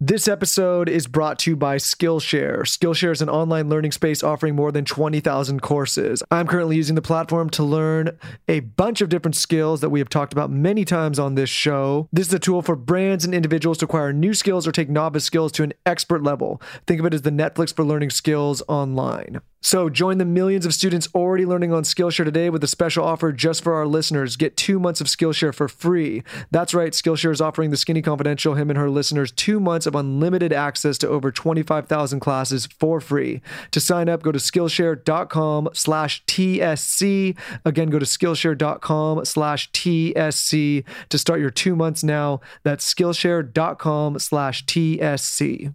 This episode is brought to you by Skillshare. Skillshare is an online learning space offering more than 20,000 courses. I'm currently using the platform to learn a bunch of different skills that we have talked about many times on this show. This is a tool for brands and individuals to acquire new skills or take novice skills to an expert level. Think of it as the Netflix for learning skills online. So join the millions of students already learning on Skillshare today with a special offer just for our listeners. Get two months of Skillshare for free. That's right, Skillshare is offering the Skinny Confidential, him and her listeners, two months of unlimited access to over 25,000 classes for free. To sign up, go to Skillshare.com slash TSC. Again, go to Skillshare.com slash TSC to start your two months now. That's Skillshare.com slash TSC.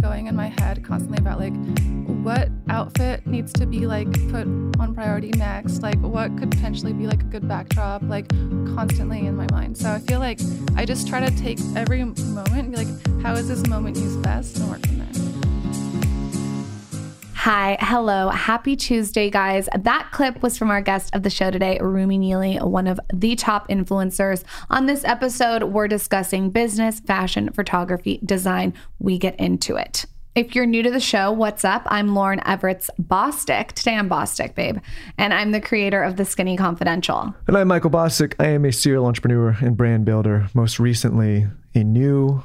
Going in my head constantly about like what outfit needs to be like put on priority next? Like what could potentially be like a good backdrop like constantly in my mind. So i feel like i just try to take every moment and be like how is this moment used best and work from there Hi, hello, happy Tuesday, guys. That clip was from our guest of the show today, Rumi Neely, one of the top influencers. On this episode, we're discussing business, fashion, photography, design. We get into it. If you're new to the show, what's up? I'm Lauryn Evarts Bosstick. Today I'm Bosstick, babe. And I'm the creator of The Skinny Confidential. And I'm Michael Bosstick. I am a serial entrepreneur and brand builder. Most recently, a new,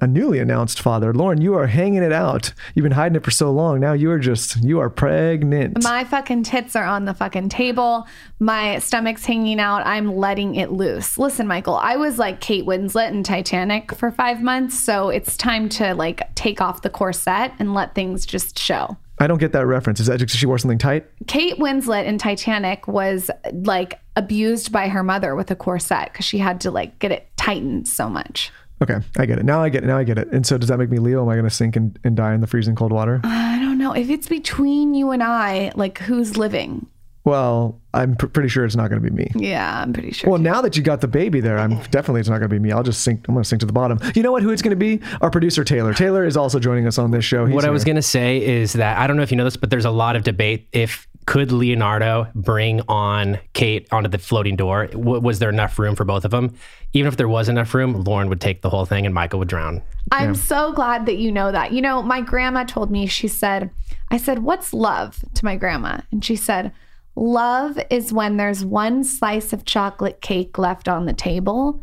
a newly announced father. Lauryn, you are hanging it out. You've been hiding it for so long. Now you are just, you are pregnant. My fucking tits are on the fucking table. My stomach's hanging out. I'm letting it loose. Listen, Michael, I was like Kate Winslet in Titanic for five months. So it's time to like take off the corset and let things just show. I don't get that reference. Is that because she wore something tight? Kate Winslet in Titanic was like abused by her mother with a corset because she had to like get it tightened so much. Okay, I get it. Now I get it. Now I get it. And so does that make me Leo? Am I going to sink and, and die in the freezing cold water? Uh, I don't know. If it's between you and I, like who's living? Well, I'm pr- pretty sure it's not going to be me. Yeah, I'm pretty sure. Well, now that you got the baby there, I'm definitely it's not going to be me. I'll just sink. I'm going to sink to the bottom. You know what? Who it's going to be? Our producer Taylor. Taylor is also joining us on this show. He's what I was here. going to say is that I don't know if you know this, but there's a lot of debate if could Leonardo bring on Kate onto the floating door? W- was there enough room for both of them? Even if there was enough room, Lauryn would take the whole thing and Michael would drown. I'm so glad that you know that. You know, my grandma told me, she said, I said, What's love to my grandma? And she said, Love is when there's one slice of chocolate cake left on the table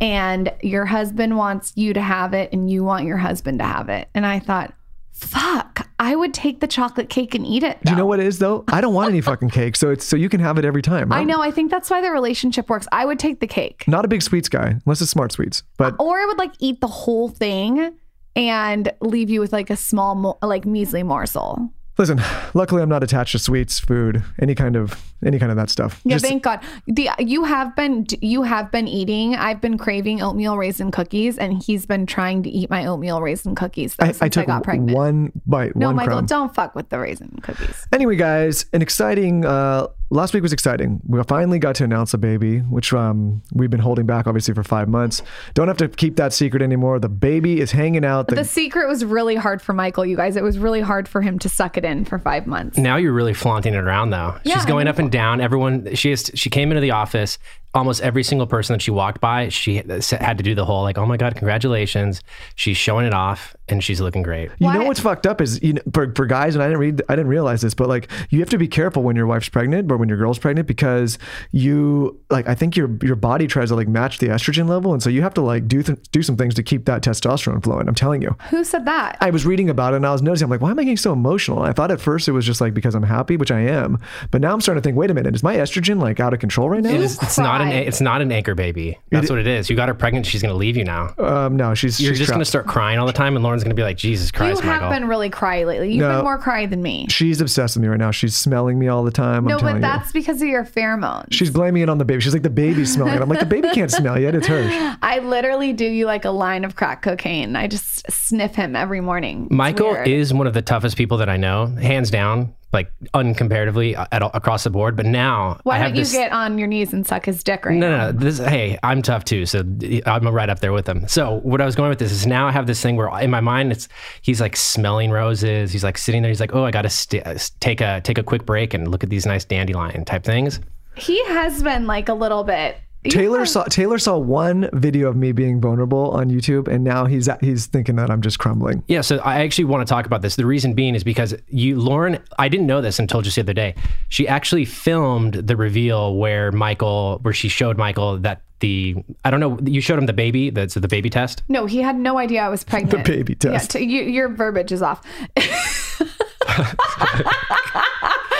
and your husband wants you to have it and you want your husband to have it. And I thought, fuck, I would take the chocolate cake and eat it. Do you know what it is though? I don't want any fucking cake, so it's so you can have it every time. I I'm know. I think that's why the relationship works. I would take the cake. Not a big sweets guy, unless it's smart sweets. But or I would like eat the whole thing and leave you with like a small, mo- like measly morsel. Listen, luckily I'm not attached to sweets, food, any kind of any kind of that stuff. Yeah, Just- thank God. The you have been you have been eating. I've been craving oatmeal raisin cookies, and he's been trying to eat my oatmeal raisin cookies though, I, since I I, took got pregnant. one bite, no, one Michael, crumb. don't fuck with the raisin cookies. Anyway, guys, an exciting. Uh, last week was exciting. We finally got to announce a baby, which um, we've been holding back obviously for five months. Don't have to keep that secret anymore. The baby is hanging out. The, The secret was really hard for Michael, you guys. It was really hard for him to suck it in for five months. Now you're really flaunting it around though. Yeah, She's going I up and down. Everyone, she is, she came into the office. Almost every single person that she walked by, she had to do the whole like, "Oh my god, congratulations!" She's showing it off, and she's looking great. you know what's fucked up is you know, for, for guys, and I didn't read, I didn't realize this, but like you have to be careful when your wife's pregnant or when your girl's pregnant because you like I think your your body tries to like match the estrogen level, and so you have to like do th- do some things to keep that testosterone flowing. I'm telling you. Who said that? I was reading about it and I was noticing, I'm like, why am I getting so emotional? I thought at first it was just like because I'm happy, which I am. But now I'm starting to think, wait a minute, is my estrogen like out of control right now? It is, it's not an it's not an anchor baby. That's what it is. You got her pregnant. She's going to leave you now. Um, no, she's You're she's just going to trapped. start crying all the time, and Lauryn's going to be like, "Jesus Christ, you Christ, have Michael." been really cry lately. You've No. been more cry than me. She's obsessed with me right now. She's smelling me all the time. no, I'm telling but you. that's because of your pheromones. She's blaming it on the baby. She's like, the baby's smelling it. I'm like, the baby can't smell yet. It's hers. I literally do you like a line of crack cocaine. I just sniff him every morning. It's Michael weird. is one of the toughest people that I know, hands down. Like uncomparatively uh, at, all- across the board. But now Why I have don't you this. get on your knees and suck his dick right no, now? no, no. This, hey, I'm tough too, so I'm right up there with him. So what I was going with this is now I have this thing where in my mind it's he's like smelling roses. He's like sitting there. He's like, oh, I got to st- uh, take a take a quick break and look at these nice dandelion type things. He has been like a little bit. You Taylor have- saw Taylor saw one video of me being vulnerable on YouTube, and now he's he's thinking that I'm just crumbling. Yeah, so I actually want to talk about this. The reason being is because you, Lauryn, I didn't know this until just the other day. She actually filmed the reveal where Michael, where she showed Michael that the, I don't know, you showed him the baby, that's the baby test. No, he had no idea I was pregnant. The baby test. Yeah, t- you, your verbiage is off.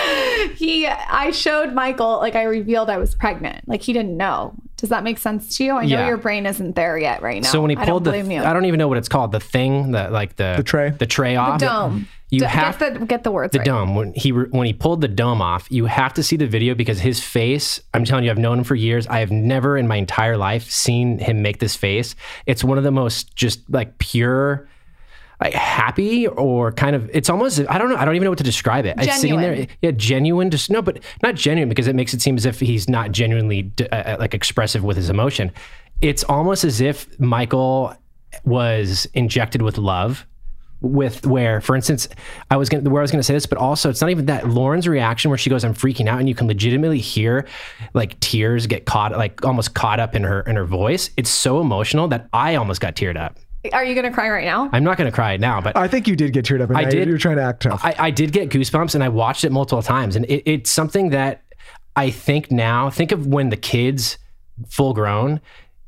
he, I showed Michael, like I revealed I was pregnant. Like he didn't know. Does that make sense to you? I know Yeah. your brain isn't there yet right now. So when he I pulled don't the, blame you. I don't even know what it's called, the thing, that like the The tray? the tray off, dome. You D- have get the get the words the right. dome when he re- when he pulled the dome off you have to see the video because his face i'm telling you i've known him for years i have never in my entire life seen him make this face it's one of the most just like pure like happy or kind of it's almost i don't know i don't even know what to describe it it's sitting there Genuine. yeah genuine just no but not genuine because it makes it seem as if he's not genuinely uh, uh, like expressive with his emotion it's almost as if michael was injected with love with where, for instance, I was gonna where I was gonna say this, but also it's not even that Lauryn's reaction where she goes, "I'm freaking out," and you can legitimately hear like tears get caught, like almost caught up in her in her voice. It's so emotional that I almost got teared up. Are you gonna cry right now? I'm not gonna cry now, but I think you did get teared up. And I did. You're trying to act tough. I, I did get goosebumps and I watched it multiple times. And it, it's something that I think now, think of when the kid's full grown,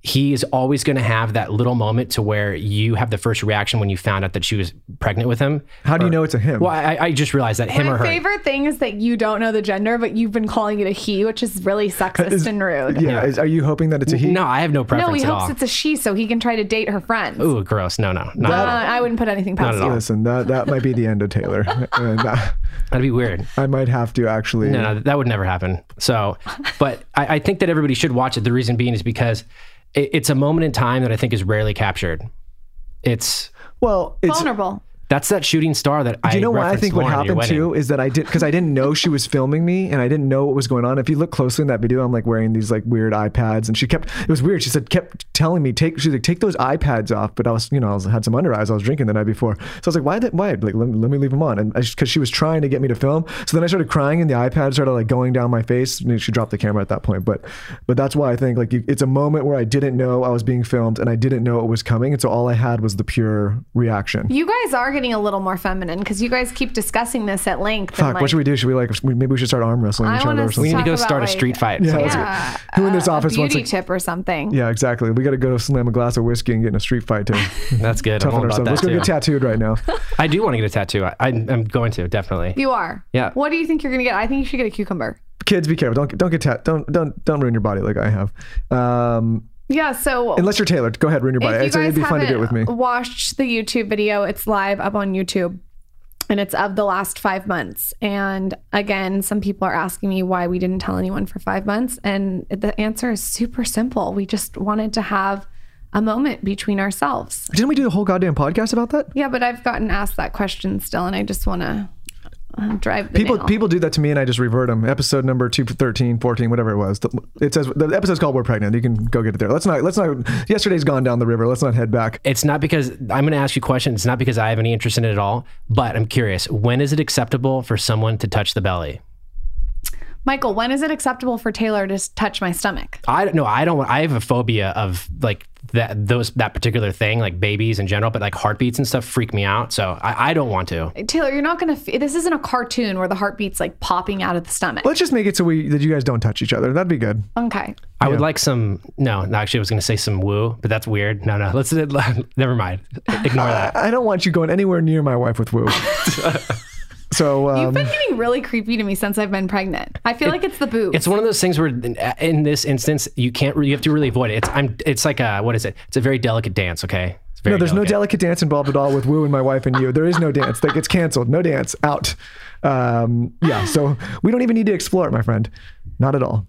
he is always going to have that little moment to where you have the first reaction when you found out that she was pregnant with him. How do you know it's a him? Well, I, I just realized that him My or her. My favorite thing is that you don't know the gender, but you've been calling it a he, which is really sexist Is- and rude. yeah. Is, are you hoping that it's a he? No, I have no preference. No, he at hopes all. it's a she so he can try to date her friends. Ooh, gross. No, no, not Uh, at all. I wouldn't put anything past at you. all. Listen, that that might be the end of Taylor. and that, That'd be weird. I might have to actually. No, no, that would never happen. So, but I, I think that everybody should watch it. The reason being is because it, it's a moment in time that I think is rarely captured. It's Well, it's Vulnerable. That's that shooting star that I. Do you know why I think what Lauryn at your happened too is that I did because I didn't know she was filming me and I didn't know what was going on. If you look closely in that video, I'm like wearing these like weird eye pads and she kept it was weird. She said kept telling me take she's like take those eye pads off, but I was you know I was, had some under eyes I was drinking the night before, so I was like why did why like let, me- let me leave them on and because she was trying to get me to film. So then I started crying and the eye pad started like going down my face and she dropped the camera at that point. But but that's why I think like you, it's a moment where I didn't know I was being filmed and I didn't know it was coming, and so all I had was the pure reaction. You guys are getting a little more feminine because you guys keep discussing this at length. and, Fuck, like, what should we do? Should we like maybe we should start arm wrestling I each other wanna or We need to go Talk start a street fight. Yeah, let's. Yeah, Who in this office a wants beauty to- tip or something? Yeah, exactly. We got to go slam a glass of whiskey and get in a street fight to That's good. I'm all toughen about ourselves. that Let's go get tattooed right now. I do want to get a tattoo. I, I, I'm going to definitely. You are. Yeah. What do you think you're gonna get? I think you should get a cucumber. Kids, be careful. Don't don't get tat. Don't don't don't ruin your body like I have. Um, Yeah. So unless you're tailored, go ahead ruin your body. if you guys it'd be fun to do it with me. watched the YouTube video, it's live up on YouTube. And it's of the last five months. And again, some people are asking me why we didn't tell anyone for five months. And the answer is super simple. We just wanted to have a moment between ourselves. Didn't we do a whole goddamn podcast about that? Yeah, but I've gotten asked that question still, and I just want to drive the People nail. people do that to me and I just revert them. Episode number 213, 14, whatever it was. It says the episode's called We're Pregnant. You can go get it there. Let's not let's not yesterday's gone down the river. Let's not head back. It's not because I'm going to ask you questions. It's not because I have any interest in it at all. But I'm curious. When is it acceptable for someone to touch the belly? Michael, when is it acceptable for Taylor to touch my stomach? I don't know. I don't. I have a phobia of like that. Those that particular thing, like babies in general, but like heartbeats and stuff freak me out. So I, I don't want to. Taylor, you're not going to. F- this isn't a cartoon where the heartbeat's like popping out of the stomach. Let's just make it so we that you guys don't touch each other. That'd be good. Okay. I would like some. No, no, actually, I was going to say some woo, but that's weird. No, no. Let's never mind. Ignore that. I don't want you going anywhere near my wife with woo. so um, You've been getting really creepy to me since I've been pregnant. I feel like it's the boobs. It's one of those things where, in, in this instance, you can't. re- You have to really avoid it. It's. I'm. It's like a. What is it? It's a very delicate dance. Okay. It's very No, there's no delicate. delicate dance involved at all with Woo and my wife and you. There is no dance. That gets canceled. No dance. Out. Um, yeah. So we don't even need to explore it, my friend. Not at all.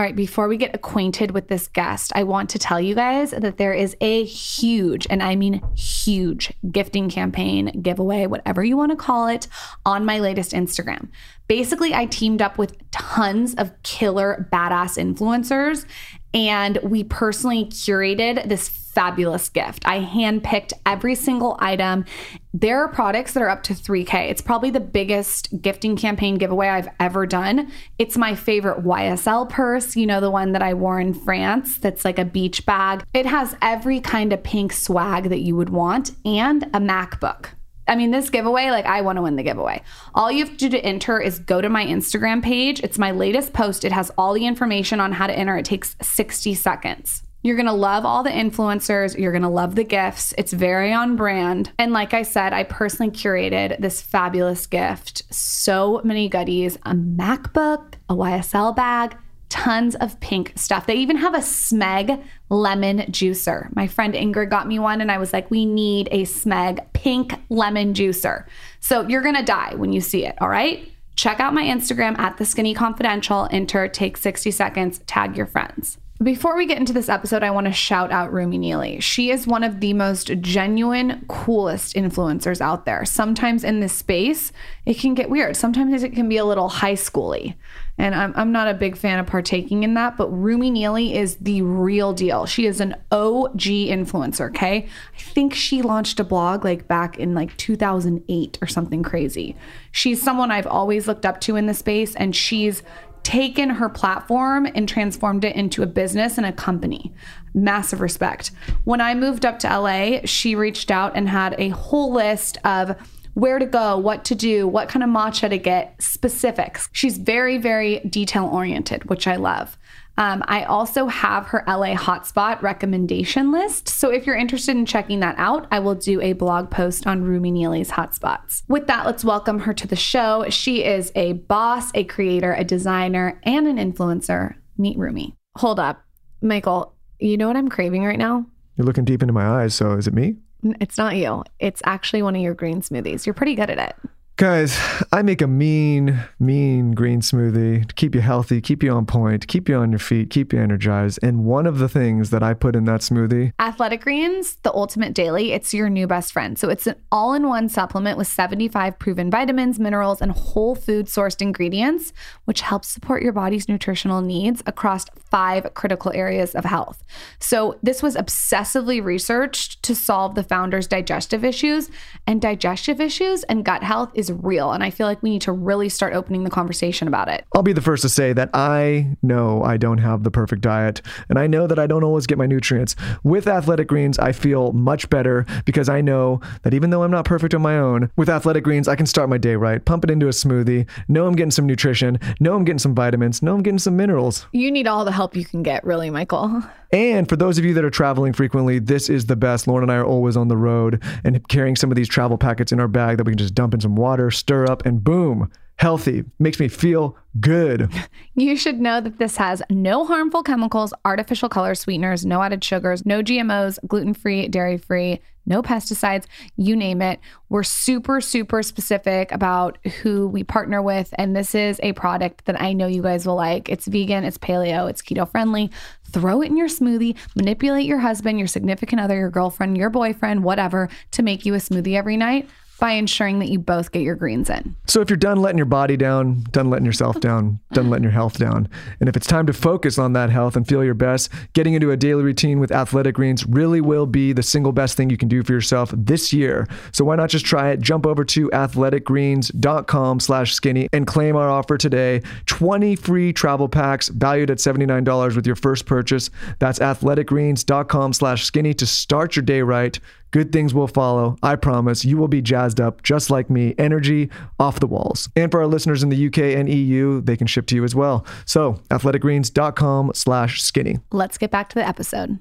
All right, before we get acquainted with this guest, I want to tell you guys that there is a huge, and I mean huge, gifting campaign, giveaway, whatever you want to call it, on my latest Instagram. Basically, I teamed up with tons of killer badass influencers and we personally curated this fabulous gift. I handpicked every single item. There are products that are up to 3K. It's probably the biggest gifting campaign giveaway I've ever done. It's my favorite YSL purse, you know, the one that I wore in France that's like a beach bag. It has every kind of pink swag that you would want and a MacBook. I mean, this giveaway, like, I want to win the giveaway. All you have to do to enter is go to my Instagram page. It's my latest post. It has all the information on how to enter. It takes 60 seconds. You're going to love all the influencers. You're going to love the gifts. It's very on brand. And like I said, I personally curated this fabulous gift. So many goodies a MacBook, a YSL bag, tons of pink stuff. They even have a Smeg lemon juicer. My friend Ingrid got me one, and I was like, we need a Smeg pink lemon juicer. So you're gonna die when you see it, all right? Check out my Instagram at the skinny confidential, enter, take 60 seconds, tag your friends. Before we get into this episode, I want to shout out Rumi Neely. She is one of the most genuine, coolest influencers out there. Sometimes in this space, it can get weird. Sometimes it can be a little high schooly. And I'm, I'm not a big fan of partaking in that, but Rumi Neely is the real deal. She is an OG influencer, okay? I think she launched a blog like back in like 2008 or something crazy. She's someone I've always looked up to in the space, and she's taken her platform and transformed it into a business and a company. Massive respect. When I moved up to LA, she reached out and had a whole list of where to go, what to do, what kind of matcha to get, specifics. She's very, very detail oriented, which I love. Um, I also have her LA hotspot recommendation list. So if you're interested in checking that out, I will do a blog post on Rumi Neely's hotspots. With that, let's welcome her to the show. She is a boss, a creator, a designer, and an influencer. Meet Rumi. Hold up, Michael. You know what I'm craving right now? You're looking deep into my eyes, so is it me? It's not you. It's actually one of your green smoothies. You're pretty good at it. Guys, I make a mean, mean green smoothie to keep you healthy, keep you on point, keep you on your feet, keep you energized. And one of the things that I put in that smoothie Athletic Greens, the ultimate daily, it's your new best friend. So it's an all in one supplement with 75 proven vitamins, minerals, and whole food sourced ingredients, which helps support your body's nutritional needs across five critical areas of health. So this was obsessively researched to solve the founder's digestive issues, and digestive issues and gut health is real. And I feel like we need to really start opening the conversation about it. I'll be the first to say that I know I don't have the perfect diet, and I know that I don't always get my nutrients. With Athletic Greens, I feel much better because I know that even though I'm not perfect on my own, with Athletic Greens, I can start my day right, pump it into a smoothie, know I'm getting some nutrition, know I'm getting some vitamins, know I'm getting some minerals. You need all the help you can get, really, Michael. And for those of you that are traveling frequently, this is the best. Lauryn and I are always on the road and carrying some of these travel packets in our bag that we can just dump in some water, stir up, and boom, healthy. Makes me feel good. You should know that this has no harmful chemicals, artificial color sweeteners, no added sugars, no GMOs, gluten free, dairy free, no pesticides, you name it. We're super, super specific about who we partner with. And this is a product that I know you guys will like. It's vegan, it's paleo, it's keto friendly. Throw it in your smoothie, manipulate your husband, your significant other, your girlfriend, your boyfriend, whatever, to make you a smoothie every night by ensuring that you both get your greens in. So if you're done letting your body down, done letting yourself down, done letting your health down, and if it's time to focus on that health and feel your best, getting into a daily routine with Athletic Greens really will be the single best thing you can do for yourself this year. So why not just try it? Jump over to athleticgreens.com slash skinny and claim our offer today. 20 free travel packs valued at $79 with your first purchase. That's athleticgreens.com slash skinny to start your day right. Good things will follow. I promise. You will be jazzed up just like me. Energy off the walls. And for our listeners in the UK and EU, they can ship to you as well. So athleticgreens.com slash skinny. Let's get back to the episode.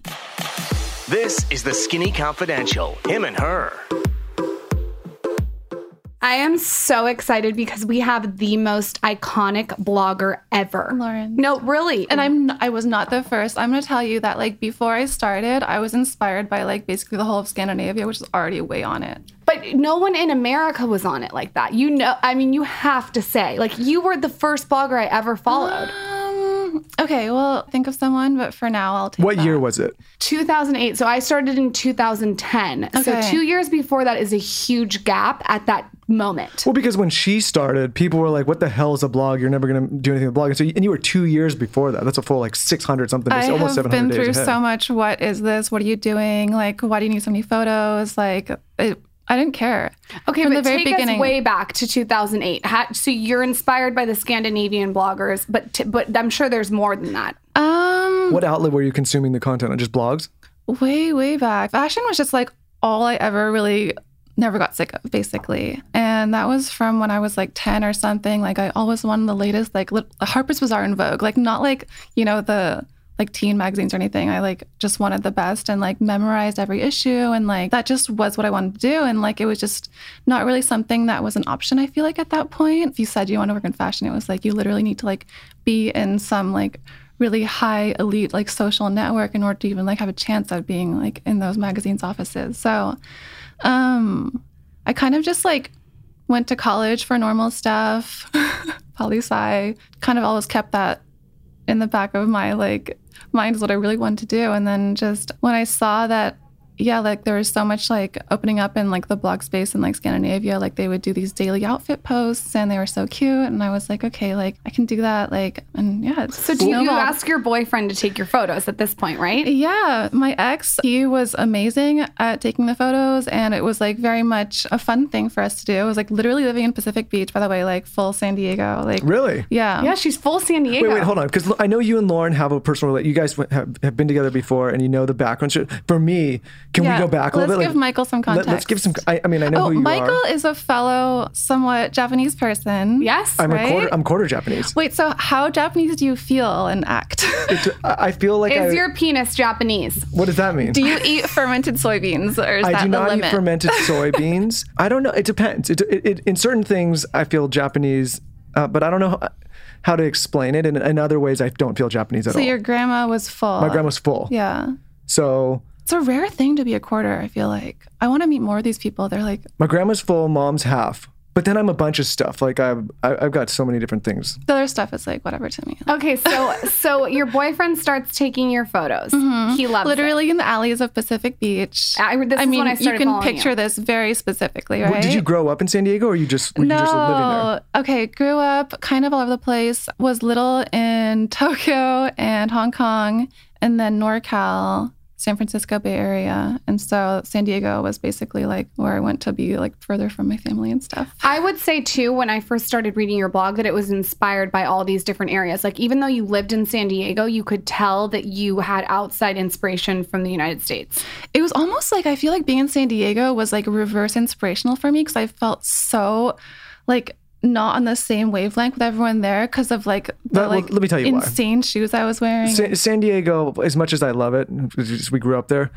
This is the Skinny Confidential. Him and her. I am so excited because we have the most iconic blogger ever. Lauryn. No, really. And I'm I was not the first. I'm gonna tell you that like before I started, I was inspired by like basically the whole of Scandinavia, which is already way on it. But no one in America was on it like that. You know, I mean, you have to say, like, you were the first blogger I ever followed. Um, okay, well, think of someone, but for now, I'll take What that. year was it? 2008. So I started in 2010. Okay. So two years before that is a huge gap at that moment. Well, because when she started, people were like, "What the hell is a blog? You're never going to do anything with blogging." So, and you were two years before that. That's a full like 600 something days, I almost have 700 been through ahead. so much. What is this? What are you doing? Like, why do you need so many photos? Like, it, I didn't care. Okay, From but the very take beginning. us way back to 2008. Ha- so you're inspired by the Scandinavian bloggers, but t- but I'm sure there's more than that. Um, What outlet were you consuming the content on? Just blogs? way way back fashion was just like all i ever really never got sick of basically and that was from when i was like 10 or something like i always wanted the latest like lit- harper's bazaar in vogue like not like you know the like teen magazines or anything i like just wanted the best and like memorized every issue and like that just was what i wanted to do. And like it was just not really something that was an option i feel like at that point. If you said you want to work in fashion it was like you literally need to like be in some like really high elite like social network in order to even like have a chance of being like in those magazines offices. So um i kind of just like went to college for normal stuff poli sci kind of always kept that in the back of my like mind is what i really wanted to do. And then just when i saw that yeah like there was so much like opening up in like the blog space in like scandinavia like they would do these daily outfit posts and they were so cute and i was like okay like i can do that like and yeah it's So do you ask your boyfriend to take your photos at this point, right? Yeah, my ex, he was amazing at taking the photos, and it was like very much a fun thing for us to do. It was like literally living in Pacific Beach, by the way, like full San Diego. Like, Really? yeah. Yeah, she's full San Diego. Wait, wait, hold on. Because I know you and Lauryn have a personal relationship. You guys have, have been together before, and you know the background. For me, can Yeah, we go back a little bit? let's bit? give Michael some let- Let's give some. I, I mean, I know Oh, who you Michael are. is a fellow, somewhat Japanese person. Yes. I'm a right? quarter. I'm quarter Japanese. Wait, so how Japanese do you feel and act? It's, I I feel like I, Is your penis Japanese? What does that mean? do you eat fermented soybeans, or is I that do the not limit? eat fermented soybeans. I don't know. It depends. It, it, it, in certain things, I feel Japanese, uh, but I don't know how, how to explain it. And in other ways, I don't feel Japanese at so all. So your grandma was full. My grandma's full. Yeah. So It's a rare thing to be a quarter, I feel like. I want to meet more of these people. They're like, my grandma's full, mom's half. But then I'm a bunch of stuff. Like I've I- I've got so many different things. the other stuff is like whatever to me. Okay, so so your boyfriend starts taking your photos. Mm-hmm. He loves it. Literally in the alleys of Pacific Beach. I- this I is mean, when I you can picture you. this very specifically, W- right? Did you grow up in San Diego, or you just were you just living there? no. Okay, grew up kind of all over the place. Was little in Tokyo and Hong Kong, and then NorCal, San Francisco Bay Area, and so San Diego was basically like where I went to be like further from my family and stuff. I would say too, when I first started reading your blog, that it was inspired by all these different areas. Like even though you lived in San Diego, you could tell that you had outside inspiration from the United States. it was almost like I feel like being in San Diego was like reverse inspirational for me because I felt so like not on the same wavelength with everyone there because of like the like let me tell you why. insane shoes I was wearing. San, San Diego, as much as I love it, we grew up there.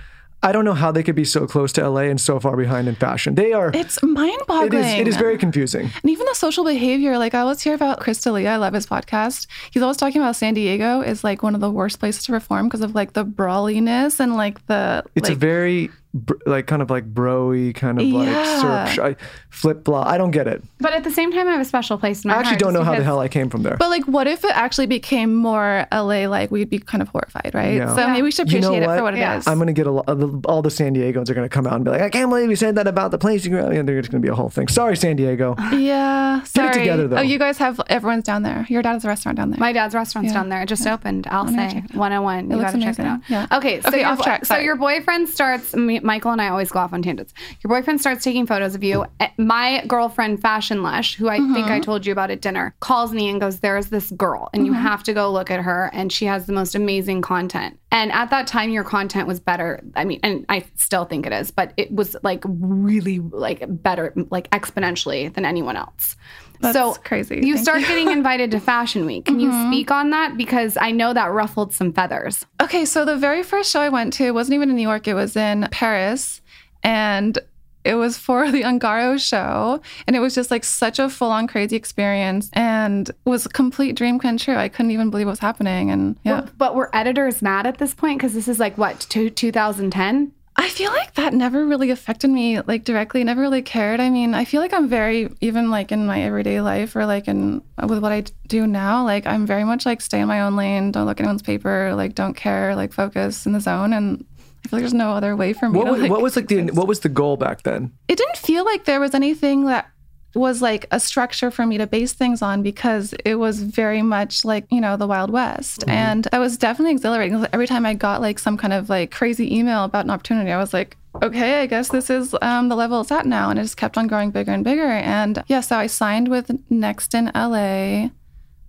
I don't know how they could be so close to LA and so far behind in fashion. They are. it's mind It boggling. is. It is very confusing. And even the social behavior, like I always hear about Chris D'Elia, I love his podcast. He's always talking about San Diego is like one of the worst places to perform because of like the brawliness and like the It's like, a very br- like kind of like broy kind of like Yeah. surf sh- flip flop. I don't get it. But at the same time, I have a special place in my I actually heart don't just know how the hell I came from there. But like, what if it actually became more LA? Like, we'd be kind of horrified, right? Yeah. So maybe we should You know appreciate it for what it is. I'm gonna get a lot. All the San Diegans are gonna come out and be like, "I can't believe you said that about the place you grew up." And there's gonna be a whole thing. Sorry, San Diego. Yeah, sorry. together, though. Oh, you guys have everyone's down there. Your dad's a restaurant down there. My dad's restaurant's Yeah. down there. It just opened. I'll say check it out. 101. You looks gotta check it out. Yeah. Okay. So, Okay, your, off track, so your boyfriend starts. Michael and I always go off on tangents. Your boyfriend starts taking photos of you. Eh, My girlfriend, Fashion Lush, who I think Mm-hmm. I told you about at dinner, calls me and goes, "There's this girl, and Mm-hmm. you have to go look at her, and she has the most amazing content." And at that time, your content was better. I mean, and I still think it is, but it was like really like better, like exponentially than anyone else. That's so crazy. You Thank start you. getting invited to Fashion Week. Can Mm-hmm. you speak on that? Because I know that ruffled some feathers. Okay, so the very first show I went to wasn't even in New York, it was in Paris. And it was for the Ungaro show. And it was just like such a full on crazy experience and was a complete dream come true. I couldn't even believe what was happening. And yeah. But were editors mad at this point? Because this is like what, two, 2010? I feel like that never really affected me like directly, never really cared. I mean, I feel like I'm very even like in my everyday life or like in with what I do now, like I'm very much like stay in my own lane, don't look at anyone's paper, like don't care, like focus in the zone and I feel like there's no other way for me What to was, like, what was like the what was the goal back then? it didn't feel like there was anything that was like a structure for me to base things on because it was very much like you know the wild west. And that was definitely exhilarating every time i got like some kind of like crazy email about an opportunity i was like okay i guess this is um, the level it's at now. And it just kept on growing bigger and bigger. And yeah so i signed with next in la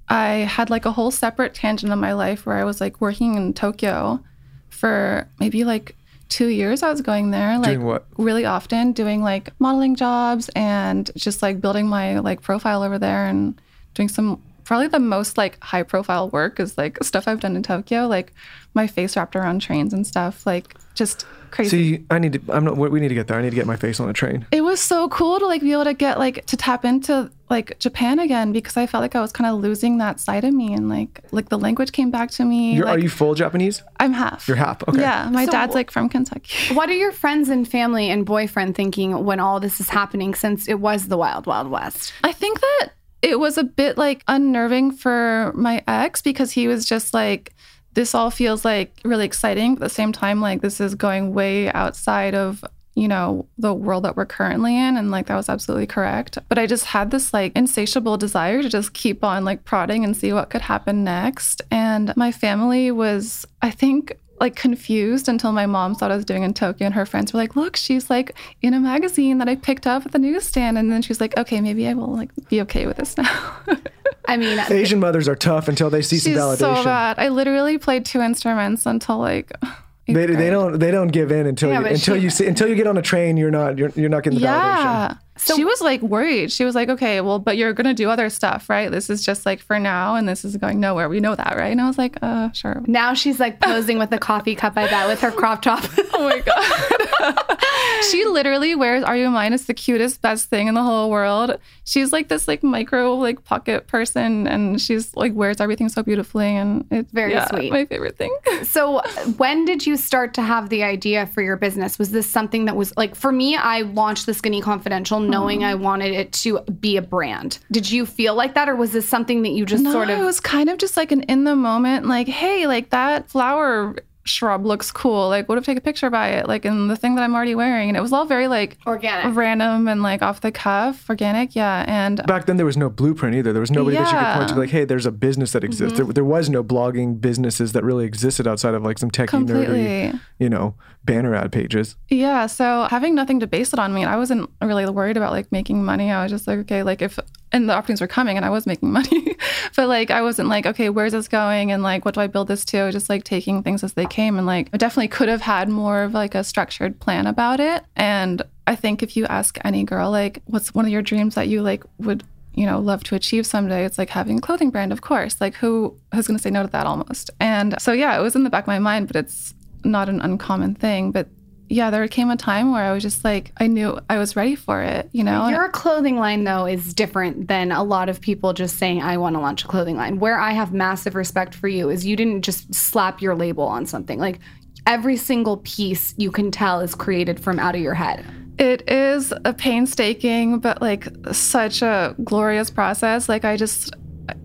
i had like a whole separate tangent in my life where i was like working in tokyo for maybe like two years i was going there like Doing what? really often doing like modeling jobs and just like building my like profile over there and doing some probably the most like high profile work is like stuff I've done in Tokyo like my face wrapped around trains and stuff like just crazy See, I need to. I'm not. We need to get there. I need to get my face on a train. it was so cool to like be able to get like to tap into like Japan again because I felt like I was kind of losing that side of me and like like the language came back to me You're, like, are you full Japanese? I'm half You're half. Okay. yeah my So- dad's like from Kentucky What are your friends and family and boyfriend thinking when all this is happening since it was the wild, wild west? I think that it was a bit like unnerving for my ex because he was just like, this all feels like really exciting. But at the same time, like this is going way outside of, you know, the world that we're currently in. And like that was absolutely correct. But I just had this like insatiable desire to just keep on like prodding and see what could happen next. And my family was, I think, like confused until my mom saw what I was doing in Tokyo and her friends were like, look, she's like in a magazine that I picked up at the newsstand. And then she's like, okay, maybe I will like be okay with this now. I mean, Asian mothers are tough until they see some she's validation. so bad. I literally played two instruments until like They, they don't they don't give in until Yeah, you until she- you see until you get on a train. You're not you're, you're not getting the validation. Yeah. she was like worried. She was like, okay, well, but you're going to do other stuff, right? This is just like for now and this is going nowhere. We know that, right? And I was like, uh, sure. now she's like posing with a coffee cup, I bet, with her crop top. Oh my God. she literally wears Are You Am I? It's the cutest, best thing in the whole world. She's like this like micro like pocket person and she's like wears everything so beautifully and it's Very yeah, sweet. My favorite thing. so, when did you start to have the idea for your business? Was this something that was like, for me, I launched the Skinny Confidential knowing I wanted it to be a brand. Did you feel like that, or was this something that you just no, sort of. it was kind of just like an in the moment, like, hey, like that flower shrub looks cool. Like, what if I take a picture by it? Like, in the thing that I'm already wearing. And it was all very like Organic. random and like off the cuff, organic. Yeah. And Back then, there was no blueprint either. There was nobody that you could point to, like, hey, there's a business that exists. Mm-hmm. There, there was no blogging businesses that really existed outside of like some techie, nerdy, you know, banner ad pages. Yeah. So having nothing to base it on, I mean, I wasn't really worried about like making money. I was just like, okay, like if, and the opportunities were coming and I was making money, but like I wasn't like, okay, where's this going? And like, what do I build this to? Just like taking things as they came. And like, I definitely could have had more of like a structured plan about it. And I think if you ask any girl, like, what's one of your dreams that you like would, you know, love to achieve someday, it's like having a clothing brand, of course. Like, who who's going to say no to that almost? And so, yeah, it was in the back of my mind, but it's not an uncommon thing. But yeah, there came a time where I was just like, I knew I was ready for it, you know? Your clothing line, though, is different than a lot of people just saying, I want to launch a clothing line. Where I have massive respect for you is you didn't just slap your label on something. Like every single piece you can tell is created from out of your head. It is a painstaking, but like such a glorious process. Like I just,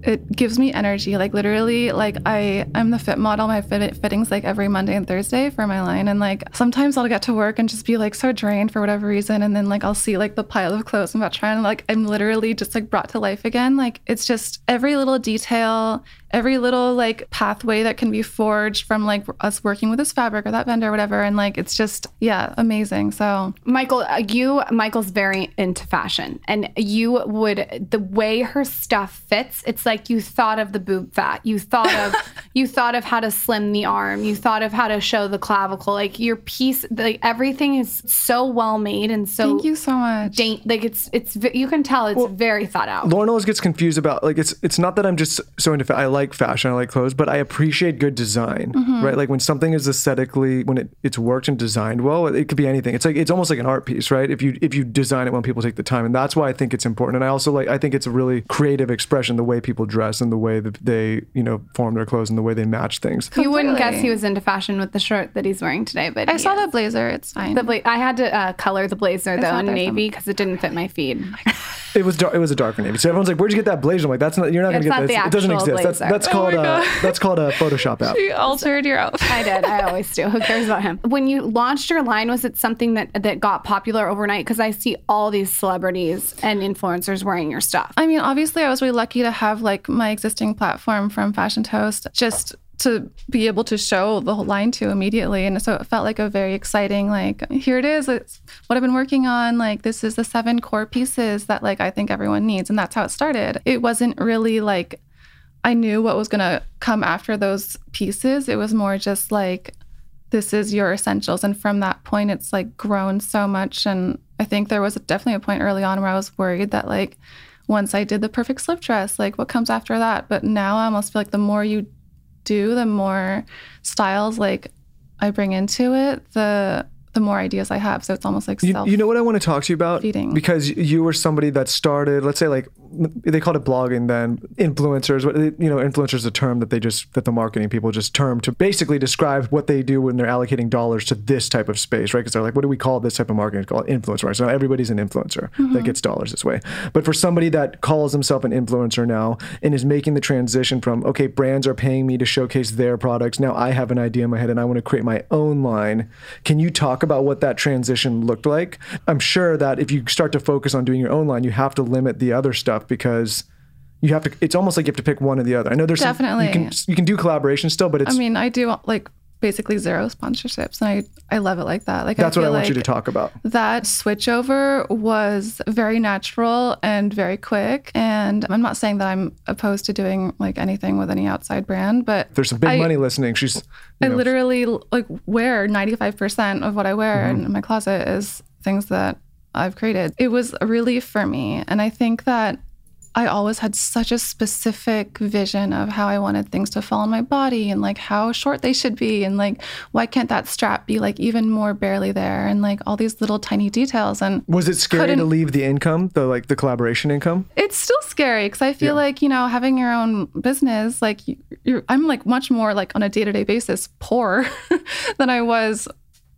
it gives me energy. Like literally, like I, I'm the fit model. My fit fittings like every Monday and Thursday for my line, and like sometimes I'll get to work and just be like so drained for whatever reason, and then like I'll see like the pile of clothes I'm about trying, like I'm literally just like brought to life again. Like it's just every little detail, every little like pathway that can be forged from like us working with this fabric or that vendor or whatever, and like it's just yeah, amazing. So Michael, uh, you, Michael's very into fashion, and you would the way her stuff fits. It's like you thought of the boob fat, you thought of you thought of how to slim the arm, you thought of how to show the clavicle. Like your piece, like everything is so well made and so thank you so much. daint. Like it's it's you can tell it's very thought out. Lauryn always gets confused about like it's it's not that I'm just so into fa- I like fashion I like clothes but I appreciate good design Mm-hmm. right like when something is aesthetically when it, it's worked and designed well it, it could be anything it's like it's almost like an art piece right if you if you design it when people take the time and that's why I think it's important and I also like I think it's a really creative expression the way way people dress and the way that they, you know, form their clothes and the way they match things. You wouldn't guess he was into fashion with the shirt that he's wearing today, but I saw is. the blazer. It's fine. The bla- I had to uh, color the blazer though in navy because it didn't fit my feed. It was dark, it was a darker navy. So everyone's like, "Where'd you get that blazer?" I'm like, "That's not. You're not It's gonna not get the this. It doesn't actual exist. That's blazer. that's Oh called my a God. that's called a Photoshop app." you altered your outfit. I did. I always do. Who cares about him? When you launched your line, was it something that that got popular overnight? Because I see all these celebrities and influencers wearing your stuff. I mean, obviously, I was really lucky to have like my existing platform from Fashion Toast just to be able to show the whole line to immediately. And so it felt like a very exciting, like, here it is. It's what I've been working on. Like, this is the seven core pieces that like I think everyone needs. And that's how it started. It wasn't really like I knew what was going to come after those pieces. It was more just like, this is your essentials. And from that point, it's like grown so much. And I think there was definitely a point early on where I was worried that, like, once I did the perfect slip dress, like, what comes after that? But now I almost feel like the more you do, the more styles like I bring into it, the the more ideas I have. So it's almost like You, self. you know what I want to talk to you about? feeding. Because you were somebody that started, let's say, like they called it blogging then, influencers. You know, influencers is a term that they just that the marketing people just term to basically describe what they do when they're allocating dollars to this type of space, right? Because they're like, what do we call this type of marketing? It's called influencer, right? So now everybody's an influencer that mm-hmm. gets dollars this way. But for somebody that calls himself an influencer now and is making the transition from okay, brands are paying me to showcase their products. Now I have an idea in my head and I want to create my own line. Can you talk about what that transition looked like? I'm sure that if you start to focus on doing your own line, you have to limit the other stuff because you have to. It's almost like you have to pick one or the other. I know there's some- Definitely. you can you can do collaboration still, but it's I mean, I do like basically zero sponsorships, and I I love it like that. Like that's I what I want you to talk about. That switchover was very natural and very quick. And I'm not saying that I'm opposed to doing like anything with any outside brand, but There's some big I- money listening. She's I know, literally like wear 95% of what I wear Mm-hmm. in my closet is things that I've created. It was a relief for me. And I think that I always had such a specific vision of how I wanted things to fall on my body and like how short they should be and like why can't that strap be like even more barely there and like all these little tiny details and was it scary to leave the income, the like the collaboration income? it's still scary because I feel like you know having your own business, like you- I'm like much more like on a day to day basis poor than I was,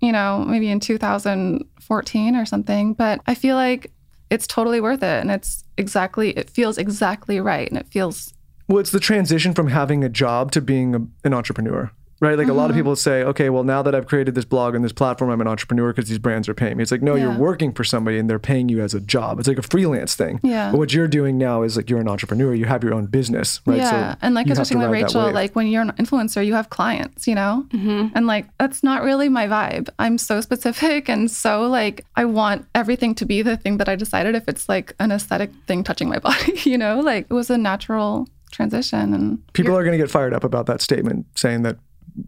you know, maybe in 2014 or something. But I feel like it's totally worth it, and it's exactly it feels exactly right, and it feels Well, it's the transition from having a job to being a, an entrepreneur, right? Like a Mm-hmm. lot of people say, okay, well, now that I've created this blog and this platform, I'm an entrepreneur because these brands are paying me. It's like, no, you're working for somebody and they're paying you as a job. It's like a freelance thing. Yeah. But what you're doing now is like you're an entrepreneur. You have your own business, right? Yeah, and like you I was have to with Rachel, like when you're an influencer, you have clients, you know, Mm-hmm. and like that's not really my vibe. I'm so specific and so like I want everything to be the thing that I decided. If it's like an aesthetic thing touching my body, you know, like it was a natural transition, and people are going to get fired up about that statement saying that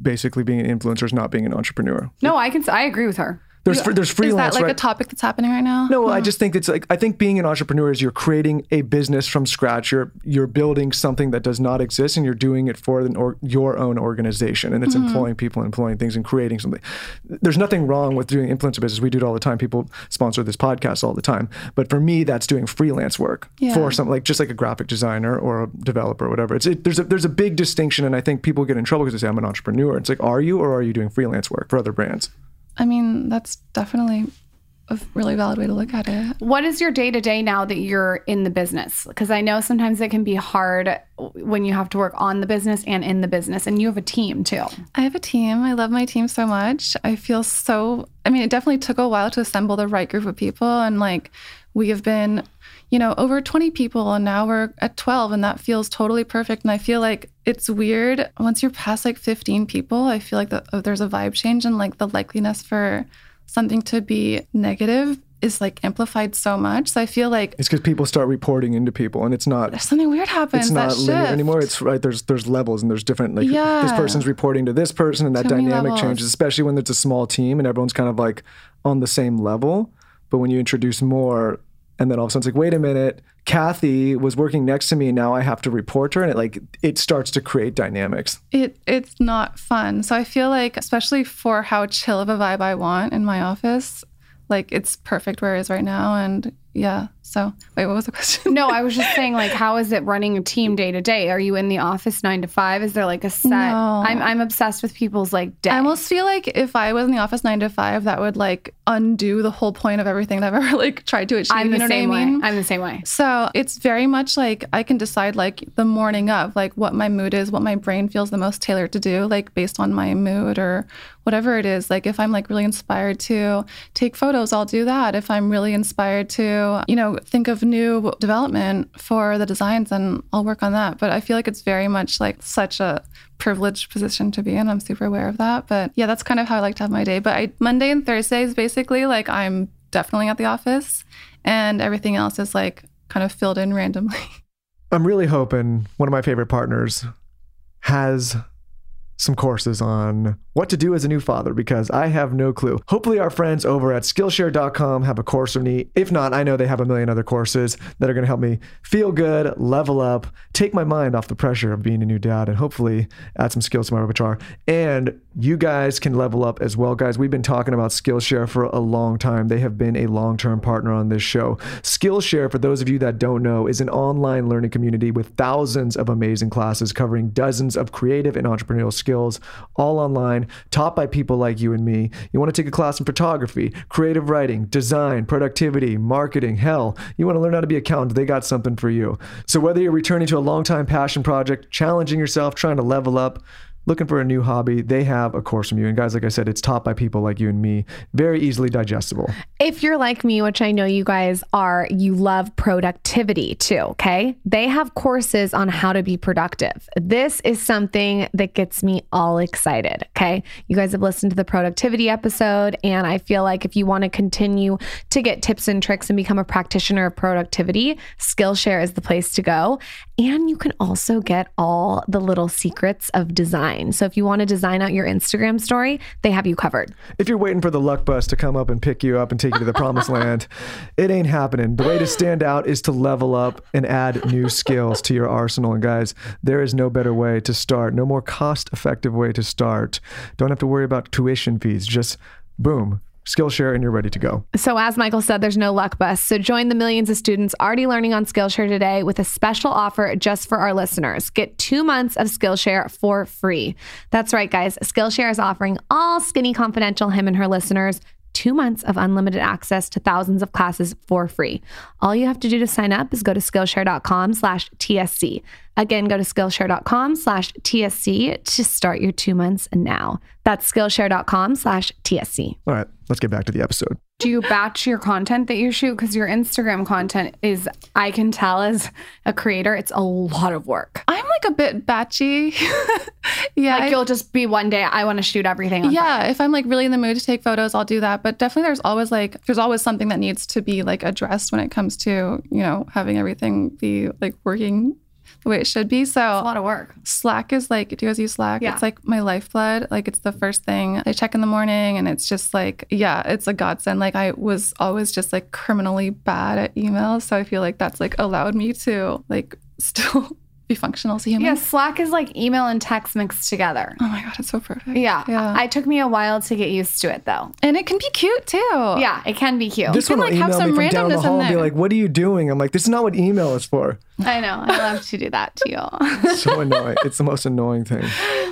basically being an influencer is not being an entrepreneur. No, I can. I agree with her. There's fr- there's is that like right? a topic that's happening right now? No, I just think it's like I think being an entrepreneur is you're creating a business from scratch. You're you're building something that does not exist, and you're doing it for an or, your own organization, and it's mm-hmm. employing people, employing things, and creating something. There's nothing wrong with doing influencer business. We do it all the time. People sponsor this podcast all the time. But for me, that's doing freelance work Yeah. for something like just like a graphic designer or a developer or whatever. It's it, there's a there's a big distinction, and I think people get in trouble because they say I'm an entrepreneur. It's like, are you or are you doing freelance work for other brands? I mean that's definitely a really valid way to look at it. What is your day to day now that you're in the business? Because I know sometimes it can be hard when you have to work on the business and in the business, and you have a team too. I have a team. I love my team so much. I feel so, I mean, it definitely took a while to assemble the right group of people. And like, we have been, you know, over 20 people and now we're at 12, and that feels totally perfect. And I feel like it's weird once you're past like 15 people, I feel like the, uh, there's a vibe change and like the likeliness for something to be negative is like amplified so much. So I feel like It's because people start reporting into people, and it's not there's something weird happens. it's not linear anymore. It's right. There's there's levels and there's different like this person's reporting to this person and that Too dynamic changes, especially when it's a small team and everyone's kind of like on the same level. But when you introduce more, and then all of a sudden it's like, wait a minute, Kathy was working next to me, and now I have to report her, and it like it starts to create dynamics. it it's not fun. So I feel like especially for how chill of a vibe I want in my office, like it's perfect where it is right now and yeah. So wait, what was the question? No, I was just saying, like, how is it running a team day to day? Are you in the office nine to five? Is there like a set? No. I'm I'm obsessed with people's like day. I almost feel like if I was in the office nine to five, that would like undo the whole point of everything that I've ever like tried to achieve. I'm the you know same what I mean? way. I'm the same way. So it's very much like I can decide like the morning of like what my mood is, what my brain feels the most tailored to do, like based on my mood or whatever it is. Like if I'm like really inspired to take photos, I'll do that. If I'm really inspired to, you know, think of new development for the designs, and I'll work on that. But I feel like it's very much like such a privileged position to be in. I'm super aware of that. But yeah, that's kind of how I like to have my day. But I Monday and Thursdays basically like I'm definitely at the office and everything else is like kind of filled in randomly. I'm really hoping one of my favorite partners has some courses on what to do as a new father because I have no clue. Hopefully, our friends over at Skillshare.com have a course for me. If not, I know they have a million other courses that are going to help me feel good, level up, take my mind off the pressure of being a new dad, and hopefully add some skills to my repertoire. And you guys can level up as well, guys. We've been talking about Skillshare for a long time. They have been a long term partner on this show. Skillshare, for those of you that don't know, is an online learning community with thousands of amazing classes covering dozens of creative and entrepreneurial skills, all online, taught by people like you and me. You want to take a class in photography, creative writing, design, productivity, marketing, hell, you want to learn how to be an accountant, they got something for you. So whether you're returning to a long-time passion project, challenging yourself, trying to level up, looking for a new hobby, they have a course from you. And guys, like I said, it's taught by people like you and me, very easily digestible. If you're like me, which I know you guys are, you love productivity too, okay? They have courses on how to be productive. This is something that gets me all excited, okay? You guys have listened to the productivity episode, and I feel like if you want to continue to get tips and tricks and become a practitioner of productivity, Skillshare is the place to go. And you can also get all the little secrets of design. So if you want to design out your Instagram story, they have you covered. If you're waiting for the luck bus to come up and pick you up and take you to the promised land, it ain't happening. The way to stand out is to level up and add new skills to your arsenal. And guys, there is no better way to start, no more cost effective way to start. Don't have to worry about tuition fees. Just boom, Skillshare, and you're ready to go. So, as Michael said, there's no luck bus. So, join the millions of students already learning on Skillshare today with a special offer just for our listeners. Get two months of Skillshare for free. That's right, guys. Skillshare is offering all Skinny Confidential, him and her listeners, two months of unlimited access to thousands of classes for free. All you have to do to sign up is go to Skillshare.com slash TSC. Again, go to Skillshare.com slash TSC to start your two months now. That's Skillshare.com slash TSC. All right, let's get back to the episode. Do you batch your content that you shoot? Because your Instagram content is, I can tell as a creator, it's a lot of work. I'm like a bit batchy. yeah. Like I- you'll just be one day, I want to shoot everything. Yeah, if I'm like really in the mood to take photos, I'll do that. But definitely there's always like there's always something that needs to be like addressed when it comes to, you know, having everything be like working the way it should be. So a lot of work. Slack is like, do you guys use Slack? Yeah. It's like my lifeblood. Like it's the first thing I check in the morning and it's just like, yeah, it's a godsend. Like I was always just like criminally bad at emails. So I feel like that's like allowed me to like still be functional as a human. Yeah, Slack is like email and text mixed together. Oh my God, it's so perfect. Yeah. Yeah. I took me a while to get used to it though. and it can be cute too. Yeah, it can be cute. This can, one will like, have email me some from down the randomness in hall and be like, "What are you doing?" I'm like, "This is not what email is for." I know. I love to do that to you. So annoying. it's the most annoying thing.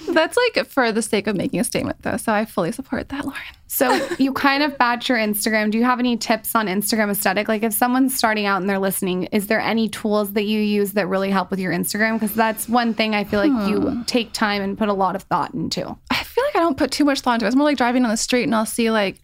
That's like for the sake of making a statement, though. So I fully support that, Lauryn. So you kind of batch your Instagram. Do you have any tips on Instagram aesthetic? Like if someone's starting out and they're listening, is there any tools that you use that really help with your Instagram? Because that's one thing I feel like you hmm. take time and put a lot of thought into. I feel like I don't put too much thought into it. It's more like driving on the street and I'll see like,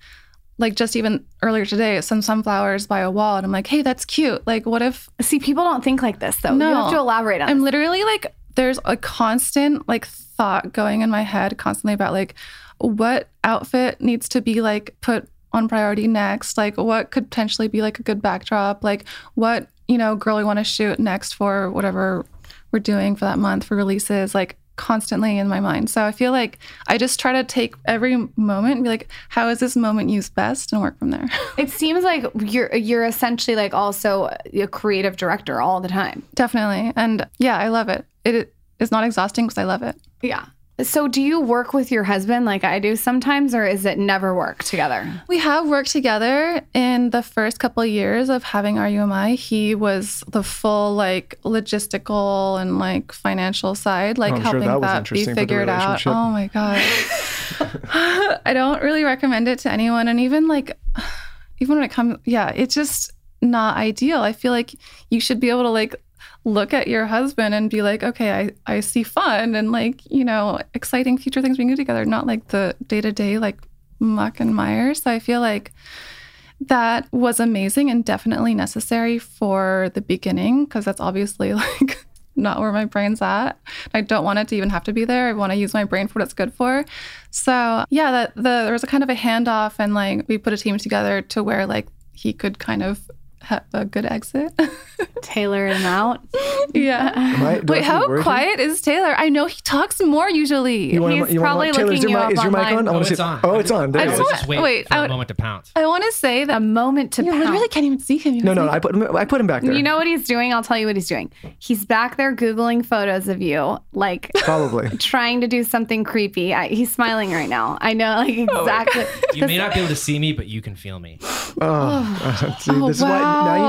like just even earlier today, some sunflowers by a wall, and I'm like, hey, that's cute. Like, what if See, people don't think like this though. No. You have to elaborate on I'm this. literally like, there's a constant like thought going in my head constantly about like what outfit needs to be like put on priority next, like what could potentially be like a good backdrop, like what, you know, girl we want to shoot next for whatever we're doing for that month for releases, like constantly in my mind. So I feel like I just try to take every moment and be like, how is this moment used best and work from there. It seems like you're you're essentially like also a creative director all the time. Definitely. And yeah, I love it. It is not exhausting because I love it. Yeah. So, do you work with your husband like I do sometimes, or is it never work together? We have worked together in the first couple of years of having Are You Am I. He was the full like logistical and like financial side, like I'm sure helping that that, be interesting for the figured out. Oh my god. I don't really recommend it to anyone and even like even when it comes yeah, it's just not ideal. I feel like you should be able to like look at your husband and be like, okay, I, I see fun and like, you know, exciting future things we can do together, not like the day to day like muck and mire. So I feel like that was amazing and definitely necessary for the beginning because that's obviously like not where my brain's at. I don't want it to even have to be there. I want to use my brain for what it's good for. So yeah, that the there was a kind of a handoff and like we put a team together to where like he could kind of have a good exit. Tailor him out. yeah. I- Wait, have to be how quiet is Taylor? I know he talks more usually. You wanna- He's you wanna- probably Taylor, is looking your you mic- is up your mic online. on? I Oh, wanna it's see- on. Oh, it's on. There I it just is. I was want- just waiting wait, for I a would- moment to pounce. I want to say A that moment to you pounce. literally can't even see him. You No, no, I put him, I put him back there. You know what he's doing? I'll tell you what he's doing. He's back there Googling photos of you, like Probably. trying to do something creepy. I, he's smiling right now. I know, like Oh exactly. You may not be able to see me, but you can feel me. Oh, see, Oh, this is why oh, now you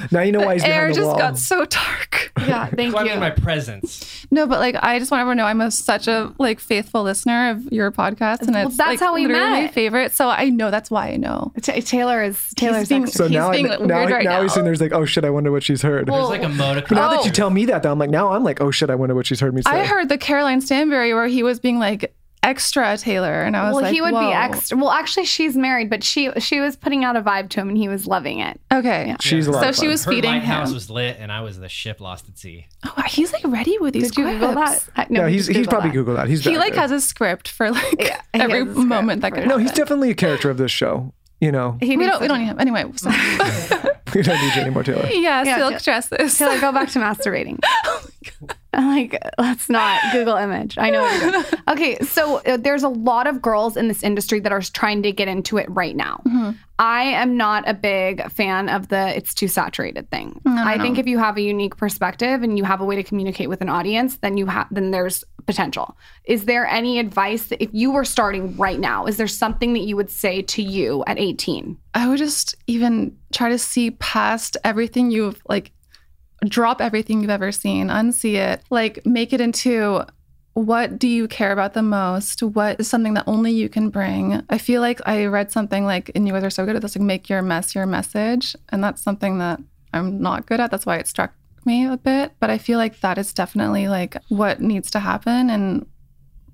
know. Now you know why he's the air behind the just wall. got so dark. yeah, thank So I you. mean my presence. No, but like I just want everyone to know I'm a, such a like faithful listener of your podcast, and Well, it's that's like, how we literally my met. favorite. So I know that's why I know. Ta- Taylor is Taylor's being- extra- so he's now, I, being now, weird right now, now. he's sitting there's like, oh shit, I wonder what she's heard. There's like a emoticon. now that Oh. you tell me that, though, I'm like, now I'm like, oh shit, I wonder what she's heard me say. I heard the Caroline Stanbury where he was being like extra Taylor, and I was like, well, like, he would Whoa. be extra. Well, actually, she's married, but she she was putting out a vibe to him, and he was loving it. Okay, She's a so she was Her feeding lighthouse him. was lit, and I was the ship lost at sea. Oh, he's like ready with these Did you Google that? I- No, he he's just he's probably that. Googled that. He's He back like has a script for like he every has a script moment that could it. No, he's definitely a character of this show. You know, He we needs don't we don't need him anyway. So. we don't need you anymore, Taylor. yeah, Yeah, silk yeah. dresses. Taylor, go back to masturbating. Oh I'm like, let's not Google image. I know what you're doing. Okay, so uh, there's a lot of girls in this industry that are trying to get into it right now. I am not a big fan of the it's too saturated thing. I think if you have a unique perspective and you have a way to communicate with an audience, then you have then there's potential. Is there any advice that if you were starting right now, is there something that you would say to you at 18? I would just even try to see past everything you've like drop everything you've ever seen, unsee it, like make it into what do you care about the most? What is something that only you can bring? I feel like I read something like, and you guys are so good at this, like make your mess your message. And that's something that I'm not good at. That's why it struck me a bit. But I feel like that is definitely like what needs to happen and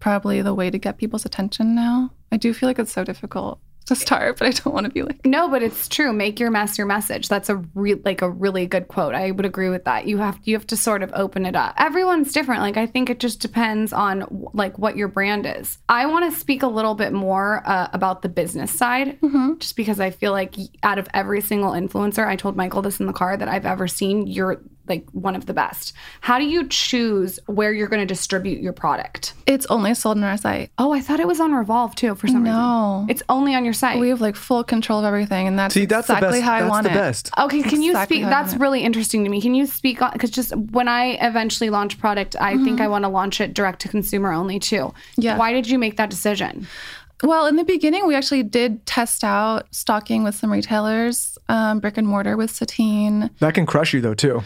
probably the way to get people's attention now. I do feel like it's so difficult to start, but I don't want to be like, No, but it's true. Make your mess your message. That's a re- like a really good quote. I would agree with that. You have you have to sort of open it up. Everyone's different. Like I think it just depends on like what your brand is. I want to speak a little bit more uh, about the business side, just because I feel like out of every single influencer, I told Michael this in the car that I've ever seen, you're like one of the best. How do you choose where you're going to distribute your product? it's only sold on our site. Oh, I thought it was on Revolve too for some No. reason. No, it's only on your site. We have like full control of everything, and that's See, that's exactly the best. how I that's want the it. best. Okay, can you speak? That's really interesting to me. Can you speak on? Because just when I eventually launch product, I think Mm-hmm. I want to launch it direct to consumer only too. Yeah. Why did you make that decision? Well, in the beginning, we actually did test out stocking with some retailers, um, brick and mortar with Satine. That can crush you though too.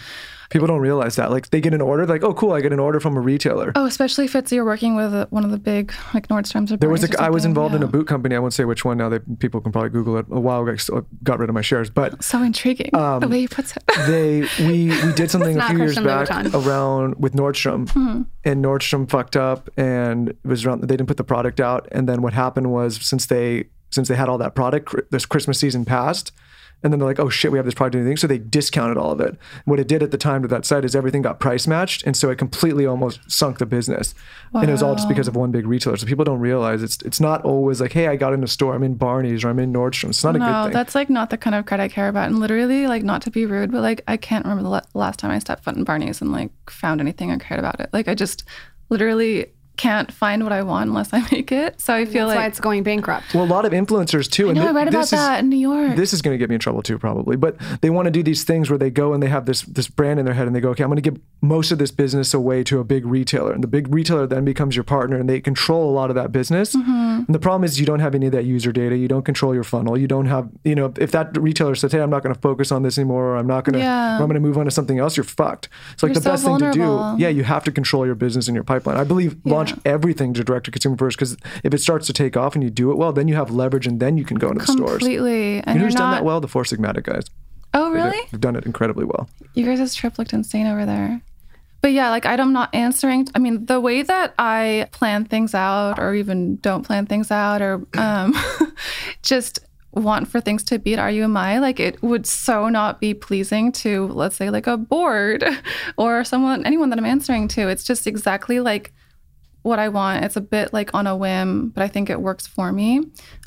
People don't realize that. Like they get an order, like, oh cool, I get an order from a retailer. Oh, especially if it's you're working with a, one of the big like Nordstrom's. Or There was Barneys or a, I was involved in a boot company. I won't say which one now. That people can probably Google it. A while ago, I got rid of my shares, but So intriguing the way he puts it. they we we did something a few years back around with Nordstrom, Hmm. and Nordstrom fucked up, and it was around. They didn't put the product out, and then what happened was since they since they had all that product, this Christmas season passed. And then they're like, oh shit, we have this product and everything. So they discounted all of it. What it did at the time to that site is everything got price matched. And so it completely almost sunk the business. And it was all just because of one big retailer. So people don't realize it's it's not always like, hey, I got in a store, I'm in Barney's or I'm in Nordstrom. It's not a good No, thing. that's like not the kind of credit I care about. And literally, like, not to be rude, but like, I can't remember the last time I stepped foot in Barney's and like found anything I cared about it. Like, I just literally can't find what I want unless I make it. So I feel That's why like it's going bankrupt. Well, a lot of influencers too. I know thi- I read about this is- that in New York. This is going to get me in trouble too, probably. But they want to do these things where they go and they have this this brand in their head, and they go, "Okay, I'm going to give most of this business away to a big retailer," and the big retailer then becomes your partner, and they control a lot of that business. Mm-hmm. And the problem is, you don't have any of that user data. You don't control your funnel. You don't have, you know, if that retailer says, "Hey, I'm not going to focus on this anymore," or "I'm not going to, Yeah. I'm going to move on to something else," you're fucked. So like You're the so best thing to do, yeah, you have to control your business and your pipeline. I believe launch everything to direct to consumer first because if it starts to take off and you do it well, then you have leverage and then you can go into the stores. completely. And who's not. done that well? The Four Sigmatic guys. Oh, really? They've done it incredibly well. You guys' trip looked insane over there. But yeah, like I'm not answering. I mean, the way that I plan things out, or even don't plan things out, or um, just want for things to be at Are You Am I, like it would so not be pleasing to, let's say, like a board or someone, anyone that I'm answering to. It's just exactly like what I want. It's a bit like on a whim, but I think it works for me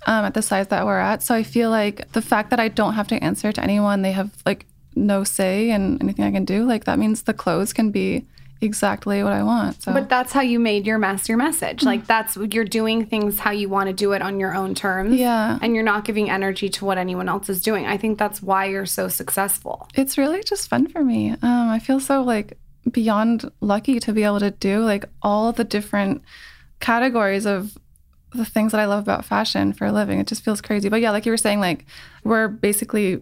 um, at the size that we're at. So I feel like the fact that I don't have to answer to anyone, they have like no say in anything I can do. Like that means the clothes can be exactly what I want. So But that's how you made your mess your message. Like that's you're doing things how you want to do it on your own terms. Yeah. And you're not giving energy to what anyone else is doing. I think that's why you're so successful. it's really just fun for me. Um, I feel so like beyond lucky to be able to do like all the different categories of the things that I love about fashion for a living. It just feels crazy. But yeah, like you were saying, like we're basically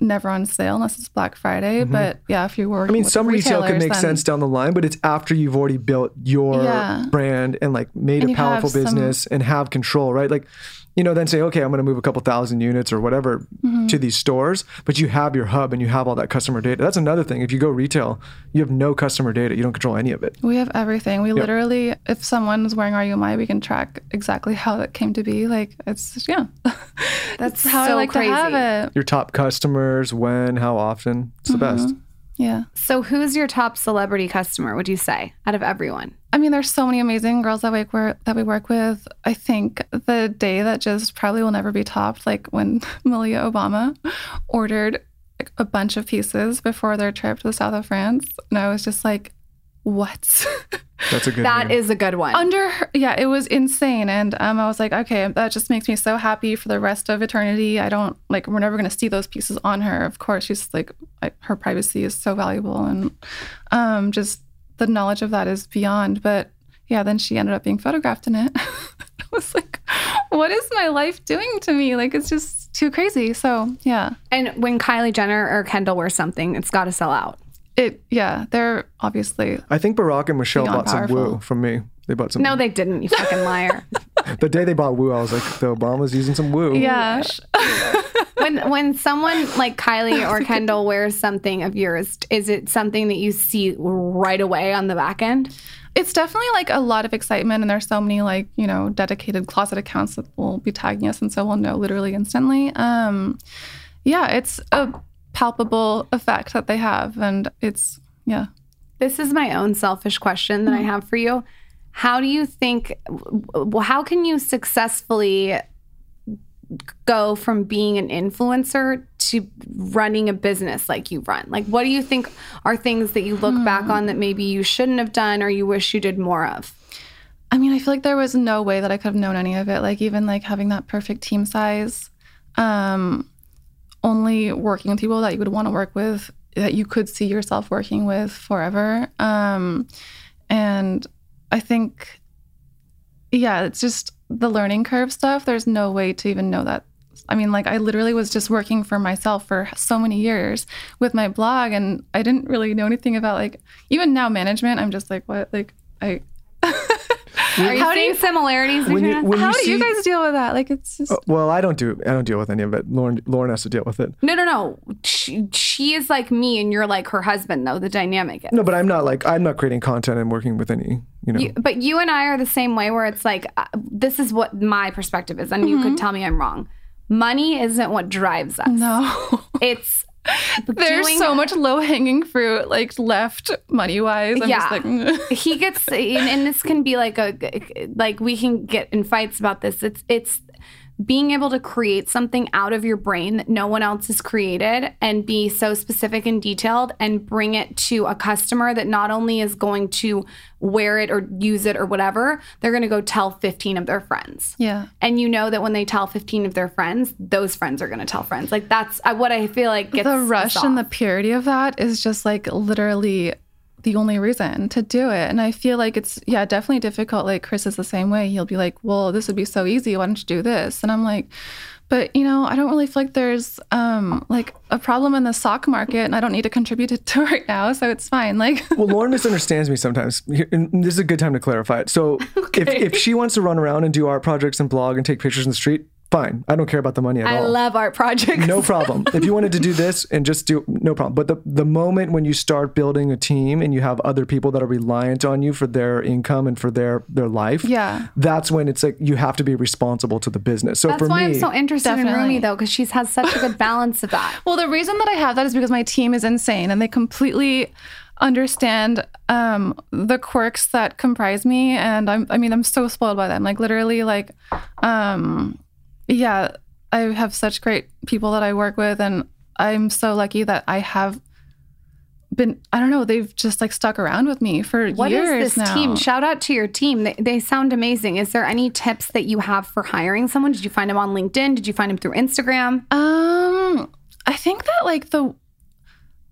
never on sale unless it's Black Friday. But yeah, if you were, Mm-hmm. I mean, some retail could make sense down the line, but it's after you've already built your Yeah. brand and like made And a powerful some- business and have control, right? Like, you know, then say, okay, I'm going to move a couple thousand units or whatever Mm-hmm. to these stores, but you have your hub and you have all that customer data. That's another thing. If you go retail, you have no customer data. You don't control any of it. We have everything. We literally, if someone's wearing Are You Am I, we can track exactly how that came to be. Like it's yeah, That's how I like crazy. to have it. Your top customers, when, how often. It's the best. Yeah. So who's your top celebrity customer, would you say, out of everyone? I mean, there's so many amazing girls that we work that we work with. I think the day that just probably will never be topped, like when Malia Obama ordered like, a bunch of pieces before their trip to the south of France, and I was just like, "What?" That's a good That name. is a good one. Under her, yeah, it was insane, and um, I was like, "Okay, that just makes me so happy for the rest of eternity." I don't like we're never gonna see those pieces on her. Of course, she's like I, her privacy is so valuable, and um, just the knowledge of that is beyond. But yeah, then she ended up being photographed in it. I was like, what is my life doing to me? Like, it's just too crazy. So, yeah. and when Kylie Jenner or Kendall wears something, it's got to sell out. It, yeah, they're obviously, I think Barack and Michelle Beyond bought some powerful. woo from me. They bought some. No, they didn't, you fucking liar. the day they bought woo, I was like, the Obama's using some woo. yeah. when when someone like Kylie or Kendall wears something of yours, is it something that you see right away on the back end? It's definitely like a lot of excitement, and there's so many like you know dedicated closet accounts that will be tagging us, and so we'll know literally instantly. Um, yeah, it's a palpable effect that they have, and it's yeah. This is my own selfish question that I have for you. How do you think, how can you successfully go from being an influencer to running a business like you run? Like, what do you think are things that you look back on that maybe you shouldn't have done or you wish you did more of? I mean, I feel like there was no way that I could have known any of it. Like even like having that perfect team size, um, only working with people that you would want to work with, that you could see yourself working with forever. Um, and I think, yeah, it's just the learning curve stuff. There's no way to even know that. I mean, like I literally was just working for myself for so many years with my blog, and I didn't really know anything about like even now management. I'm just like, what? Like I. Are you How do seeing you- similarities between you, us? How do see, you guys deal with that? Like it's just Oh, well, I don't do I don't deal with any of it. Lauryn Lauryn has to deal with it. No, no, no. She, she is like me, and you're like her husband, though. The dynamic is. No, but I'm not like I'm not creating content and working with any. You know, You, but you and I are the same way, where it's like, uh, this is what my perspective is, and you could tell me I'm wrong. Money isn't what drives us. no. It's There's doing- so much low hanging fruit like left money wise. I'm yeah. just like mm. he gets, and, and this can be like a, like we can get in fights about this. It's, it's being able to create something out of your brain that no one else has created and be so specific and detailed and bring it to a customer that not only is going to wear it or use it or whatever, they're going to go tell 15 of their friends. Yeah. And you know that when they tell 15 of their friends, those friends are going to tell friends. Like that's what I feel like gets the rush us and the purity of that is just like literally the only reason to do it. And I feel like it's yeah, definitely difficult. Like Chris is the same way. He'll be like, "Well, this would be so easy. Why don't you do this?" And I'm like, "But you know, I don't really feel like there's um like a problem in the sock market, and I don't need to contribute it to right now, so it's fine." Like, Well, Lauryn misunderstands me sometimes. And this is a good time to clarify it. So, if, if she wants to run around and do art projects and blog and take pictures in the street, fine. I don't care about the money at I all. I love art projects. no problem. If you wanted to do this and just do no problem. But the the moment when you start building a team and you have other people that are reliant on you for their income and for their their life, Yeah. that's when it's like you have to be responsible to the business. So That's for why me, I'm so interested in Definitely. Rumi though, because she has such a good balance of that. Well, the reason that I have that is because my team is insane and they completely understand um, the quirks that comprise me. And I'm, I mean, I'm so spoiled by them. Like, literally, like, um, yeah, I have such great people that I work with. And I'm so lucky that I have been, I don't know, they've just like stuck around with me for What is years this now. team? Shout out to your team. They, they sound amazing. Is there any tips that you have for hiring someone? Did you find them on LinkedIn? Did you find them through Instagram? Um, I think that like the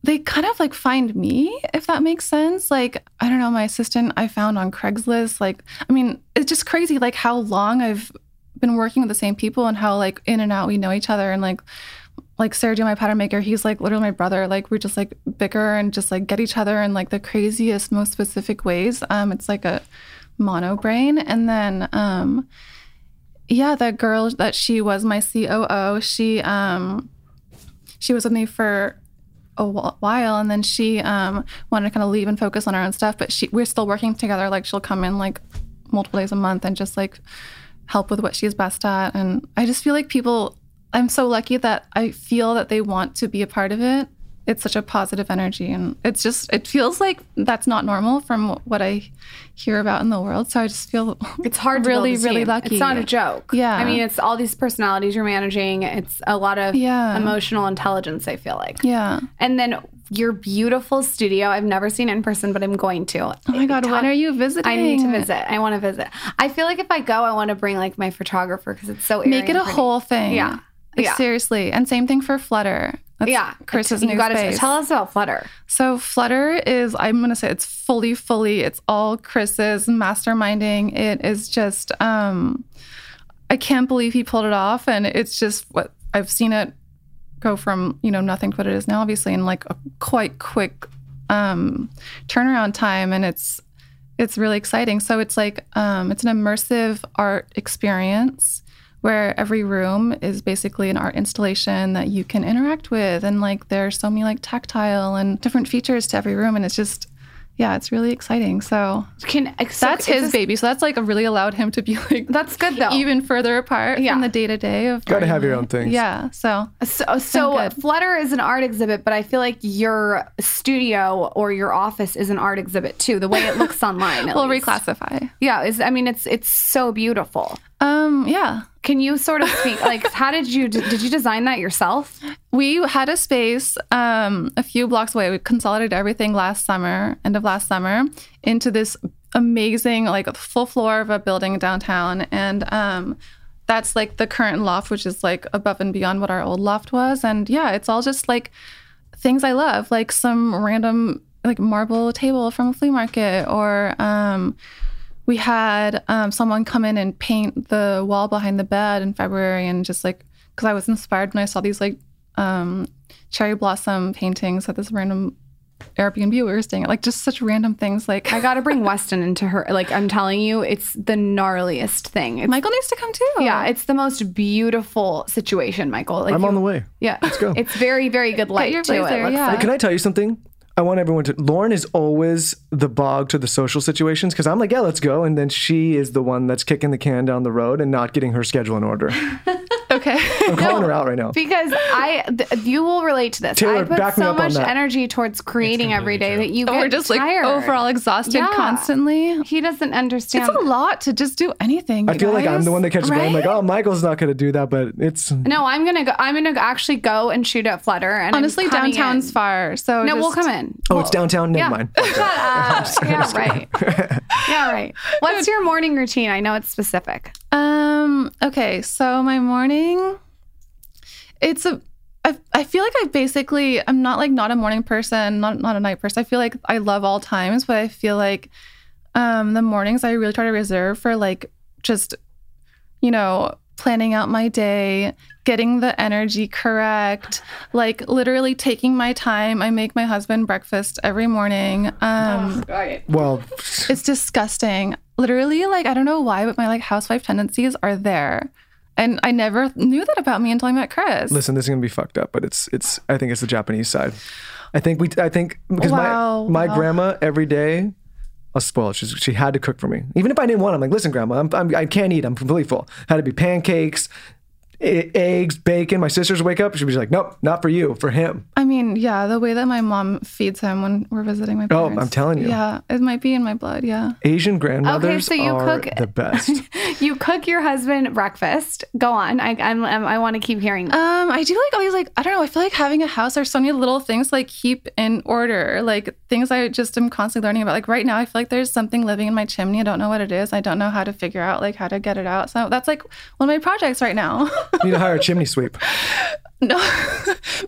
they kind of like find me, if that makes sense. Like, I don't know, my assistant I found on Craigslist. Like, I mean, it's just crazy like how long I've been working with the same people and how like in and out we know each other and like like Sergio, my pattern maker, he's like literally my brother. Like we just like bicker and just like get each other in like the craziest, most specific ways. Um, it's like a mono brain. And then um yeah, that girl that she was my COO, she um she was with me for a while and then she um wanted to kind of leave and focus on her own stuff, but she we're still working together. Like she'll come in like multiple days a month and just like help with what she's best at. And I just feel like people I'm so lucky that I feel that they want to be a part of it. It's such a positive energy and it's just it feels like that's not normal from what I hear about in the world. So I just feel It's hard really really lucky. It's not a joke. Yeah. I mean, it's all these personalities you're managing. It's a lot of Yeah. emotional intelligence, I feel like. Yeah. And then your beautiful studio. I've never seen it in person, but I'm going to. Oh my god, when are you visiting? I need to visit. I want to visit. I feel like if I go, I want to bring like my photographer because it's so Make it a whole thing. Yeah. Like, Yeah. Seriously. And same thing for Flutter. That's Yeah, Chris's you new gotta space. tell us about Flutter. So Flutter is I'm gonna say it's fully, fully, it's all Chris's masterminding. It is just um I can't believe he pulled it off and it's just what I've seen it go from, you know, nothing to what it is now, obviously, in like a quite quick um turnaround time and it's it's really exciting. So it's like um it's an immersive art experience where every room is basically an art installation that you can interact with and like there's so many like tactile and different features to every room and it's just yeah it's really exciting so Can so that's his this- baby so that's like really allowed him to be like That's good though. even further apart Yeah. from the day-to-day of Gotta have your own things. yeah so So, so. Flutter is an art exhibit, but I feel like your studio or your office is an art exhibit too. The way it looks online. at we'll least. reclassify Yeah, is I mean it's it's so beautiful. um yeah Can you sort of speak like how did you did you design that yourself? we had a space um, a few blocks away. We consolidated everything last summer, end of last summer, into this amazing, like full floor of a building downtown. And um, that's like the current loft, which is like above and beyond what our old loft was. And yeah, it's all just like things I love, like some random like marble table from a flea market or um, we had um, someone come in and paint the wall behind the bed in February, and just like because I was inspired when I saw these like um, cherry blossom paintings at this random Airbnb we were staying at, like just such random things. Like I got to bring Weston into her. Like I'm telling you, it's the gnarliest thing. It's, Michael needs to come too. yeah, it's the most beautiful situation, Michael. Like I'm you- on the way. Yeah, let's go. It's very very good light your to it. blazer, looks yeah. like. Can I tell you something? I want everyone to. Lauryn is always the bog to the social situations because I'm like, yeah, let's go. And then she is the one that's kicking the can down the road and not getting her schedule in order. Okay. Okay. I'm calling her out right now. Because I, th- you will relate to this. Taylor, I put back me so up on much that. energy towards creating every day true. that you get We're just like overall exhausted Yeah. constantly. He doesn't understand. It's a lot to just do anything. I you feel like I'm the one that catches blame. Like, oh, Michael's not going to do that, but it's. No, I'm gonna go. I'm gonna actually go and shoot at Flutter. And Honestly, downtown's in. far. So No, we'll come in. Oh, it's downtown. Never yeah. mind. Shut up. yeah, right. yeah, right. What's your morning routine? I know it's specific. Um. Okay. So my morning, it's a. I, I feel like I basically I'm not like not a morning person, not not a night person. I feel like I love all times, but I feel like um the mornings I really try to reserve for like just you know planning out my day, getting the energy correct, like literally taking my time. I make my husband breakfast every morning. Um Well, it's disgusting. Literally, like I don't know why, but my like housewife tendencies are there. And I never knew that about me until I met Chris. listen, this is going to be fucked up, but it's it's. I think it's the Japanese side. I think we. I think because Wow, my my wow. grandma every day. I'll spoil it. She's, she had to cook for me, even if I didn't want. I'm like, listen, grandma, I'm, I'm I can't eat. I'm completely full. Had to be pancakes, eggs, bacon. My sisters wake up. She'd be like, nope, not for you, for him. I mean, yeah, the way that my mom feeds him when we're visiting my parents. Oh. I'm telling you. Yeah, it might be in my blood. Yeah. Asian grandmothers so you are cook- the best. You cook your husband breakfast. Go on. I I'm, I'm, I want to keep hearing. That. Um, I do like all these like I don't know. I feel like having a house. There's so many little things to, like keep in order, like things I just am constantly learning about. Like right now, I feel like there's something living in my chimney. I don't know what it is. I don't know how to figure out like how to get it out. So that's like one of my projects right now. you need to hire a chimney sweep. no,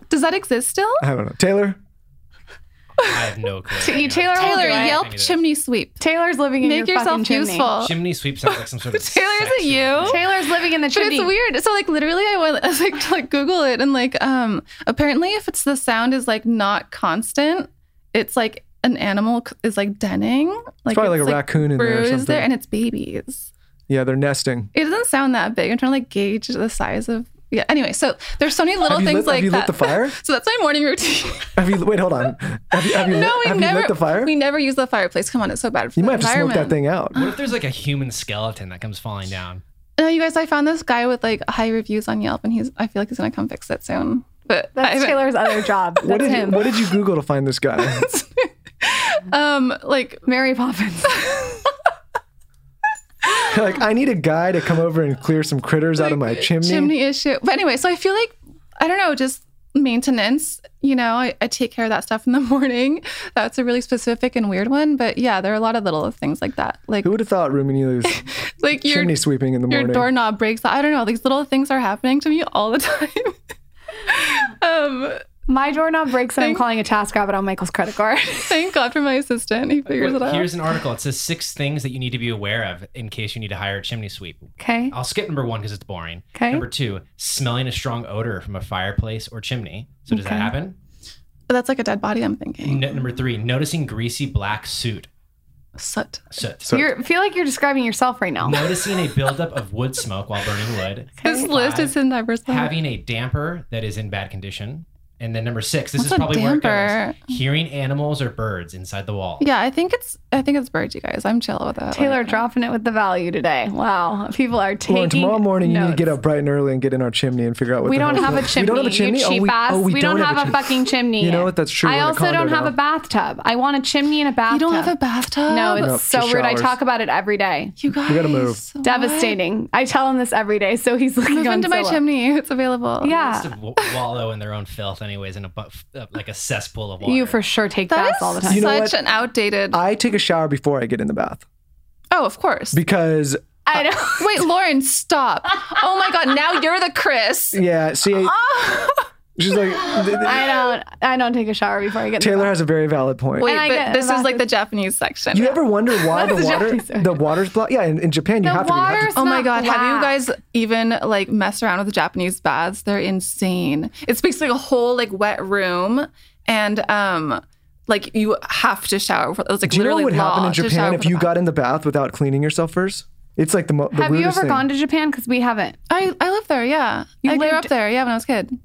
does that exist still? I don't know. Taylor, I have no clue. You Taylor, will Taylor, do. Yelp chimney sweep. Taylor's living in Make your fucking chimney. useful. Chimney sweep sounds like some sort of. Taylor, is it sexual- you? Taylor's living in the But chimney. it's weird. So like literally I went I was like to like Google it and like um apparently if it's the sound is like not constant, it's like an animal c- is like denning. Like probably like a raccoon in there or bruised something. and it's babies. Yeah, they're nesting. It doesn't sound that big. I'm trying to like gauge the size of yeah. Anyway, so there's so many little Have you things lit- have like you lit the fire? so that's my morning routine. Have you wait? Hold on. Have you have you, no, lit, we have never you lit the fire? We never use the fireplace. Come on, it's so bad for you the might have to smoke that thing out. What if there's like a human skeleton that comes falling down? No, you guys, I found this guy with like high reviews on Yelp, and he's I feel like he's gonna come fix it soon. But That's Taylor's other job. That's What did him. you, what did you Google to find this guy? um like Mary Poppins. like, I need a guy to come over and clear some critters out of my chimney. chimney issue. But anyway, so I feel like I don't know, just maintenance. You know, I, I take care of that stuff in the morning. That's a really specific and weird one. But yeah, there are a lot of little things like that. Like Who would have thought Rumi Neely was like your chimney sweeping in the morning? your doorknob breaks. I don't know. These little things are happening to me all the time. um, My doorknob breaks and I'm calling a TaskRabbit on Michael's credit card. thank God for my assistant. He figures it out. Here's an article. It says six things that you need to be aware of in case you need to hire a chimney sweep. Okay. I'll skip number one because it's boring. 'Kay. Number two, smelling a strong odor from a fireplace or chimney. So does Okay. that happen? But that's like a dead body. I'm thinking. N- number three, noticing greasy black soot. Soot. Soot. So- You feel like you're describing yourself right now. noticing a buildup of wood smoke while burning wood. This list Five, is in diverse. having a damper that is in bad condition. And then number six, this What's is a probably where it damper? goes. Hearing animals or birds inside the wall. Yeah, I think it's I think it's birds, you guys. I'm chill with that. Taylor Like, dropping it with the value today. Wow. People are taking Lauryn, tomorrow morning you need to get up bright and early and get in our chimney and figure out what We the don't have a chimney. We don't have a chimney. You oh, cheap oh, we, ass. oh, we, we don't, have, a chimney. fucking chimney. You know what? That's true. I We're in a also don't have now. a bathtub. I want a chimney and a bathtub. You don't have a bathtub? No, it's Nope, so just rude. I talk about it every day. You guys. we gotta move. what? Devastating. I tell him this every day, so he's looking Move on into my chimney. It's available. Yeah. Wallow in their own filth, anyways, in a bu- uh, like a cesspool of water. You for sure take That baths all the time. You know such what? an outdated. I take a shower before I get in the bath oh, of course. because I know. Wait, Lauryn, stop. Oh my God, now you're the Chris. yeah, see, she's like th- th- I don't. I don't take a shower before I get. in the Taylor has a very valid point. Wait, And but this is like the Japanese section. you ever wonder why the That's water the water's blocked? Yeah, in, in Japan you The have to. be- you have to- Oh my not god, have you guys even like messed around with the Japanese baths? They're insane. It's basically a whole like wet room and um like you have to shower. for- It's like Do you know what would happen in Japan if you bath. got in the bath without cleaning yourself first? It's like the, mo- the Have you ever thing. gone to Japan? Because we haven't. I I lived there, yeah. You I grew up there, yeah, when I was a kid.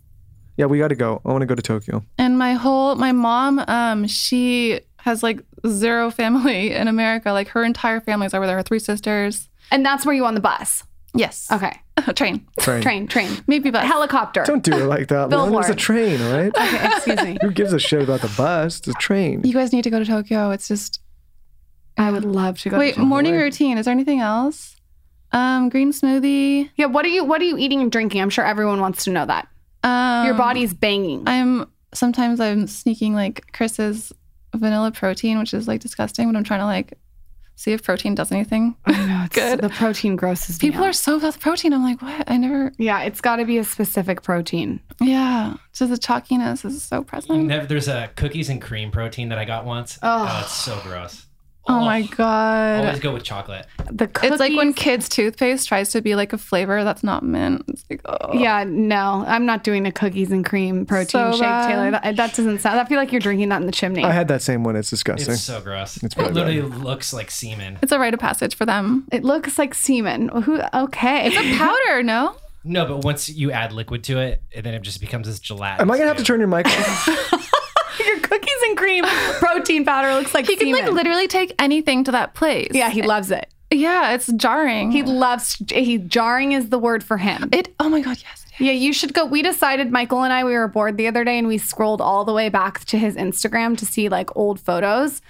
Yeah, we got to go. I want to go to Tokyo. And my whole my mom, um, she has like zero family in America. Like her entire family's over there. Her three sisters. And that's where you on the bus. Yes. Okay. train. Train. Train, train. Maybe bus. Helicopter. Don't do it like that. Lauryn. It was a train, all right? Okay, excuse me. Who gives a shit about the bus? It's a train. You guys need to go to Tokyo. It's just I would love to go. wait. to Tokyo. Morning routine. Is there anything else? Um, green smoothie. Yeah, what are you what are you eating and drinking? I'm sure everyone wants to know that. Um, Your body's banging. I'm sometimes I'm sneaking like Chris's vanilla protein, which is like disgusting, but I'm trying to like see if protein does anything. know, it's, Good. The protein grosses me People out. are so obsessed with protein. I'm like, what? I never. Yeah, it's got to be a specific protein. Yeah, just the chalkiness is so present. Never, there's a cookies and cream protein that I got once. Oh, it's so gross. Oh my god. Always go with chocolate. The cookies, It's like when kids' toothpaste tries to be like a flavor that's not mint. It's like, oh. Yeah, no, I'm not doing a cookies and cream protein So shake, bad. Taylor. That, that doesn't sound. I feel like you're drinking that in the chimney. I had that same one. It's disgusting. It's so gross. It's it really literally bad. looks like semen. It's a rite of passage for them. it looks like semen. Who? Okay. It's a powder, no? No, but once you add liquid to it, and then it just becomes this gelatin. Am I gonna have to turn your mic off? Your cookies and cream protein powder looks like He can like literally take anything to that place. yeah, he loves it. Yeah, it's jarring. He loves. He jarring is the word for him. it. Oh my god, yes. Yeah, you should go. We decided, Michael and I, we were bored the other day and we scrolled all the way back to his Instagram to see like old photos.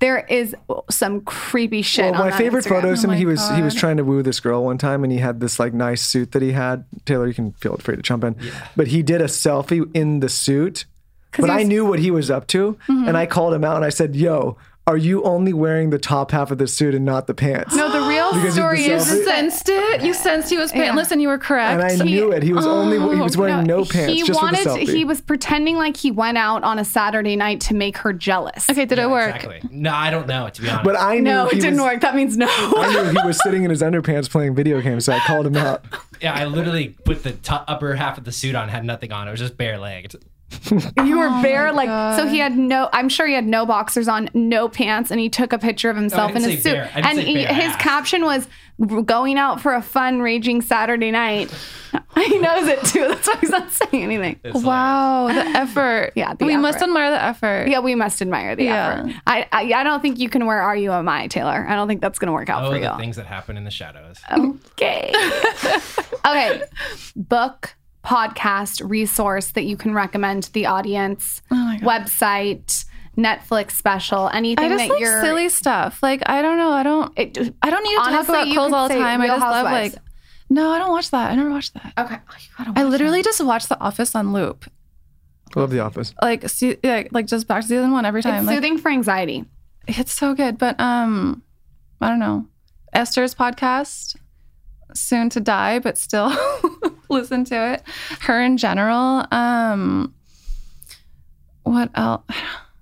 There is some creepy shit. Well, on my that favorite Instagram. photo is him. Oh my he was he was trying to woo this girl one time, and he had this like nice suit that he had. Taylor, you can feel free to jump in. But he did a selfie in the suit. But I knew what he was up to, Mm-hmm. and I called him out and I said, "Yo, are you only wearing the top half of the suit and not the pants?" No, the real Because story You is selfie? sensed it. You sensed he was pantless, and you were correct. and I knew it. He was only he was wearing no, pants He just wanted. for the selfie. he was pretending like he went out on a Saturday night to make her jealous. okay, did it work? Exactly. No, I don't know. To be honest, but I knew No, it didn't was, work. That means no. I knew he was sitting in his underpants playing video games, so I called him out. yeah, I literally put the top, upper half of the suit on, had nothing on. It was just bare legged. You were oh bare, Oh my like so. He had no. I'm sure he had no boxers on, no pants, and he took a picture of himself in didn't his suit. bare. And he, his ass. caption was "Going out for a fun, raging Saturday night." he knows it too. That's why he's not saying anything. It's Wow, the effort. Yeah, the we must admire the effort. Yeah, we must admire the Yeah. effort. I, I I don't think you can wear "Are You Am I," Taylor. I don't think that's gonna work out Oh, for the you. things that happen in the shadows. Okay. okay. Book, podcast, resource that you can recommend to the audience, Oh my God. website, Netflix special, anything I just that like you're silly stuff. Like I don't know. I don't. It- I don't need to Honestly, talk about you clothes all the say time. I Real just love Housewives. like. No, I don't watch that. I never watch that. Okay. Oh, you gotta I literally it. just watch The Office on loop. I love The Office. Like, see, like, like just back to season one every time. It's like, soothing for anxiety. it's so good. But um, I don't know. Esther's podcast, soon to die, but still listen to it. Her in general. Um, what else?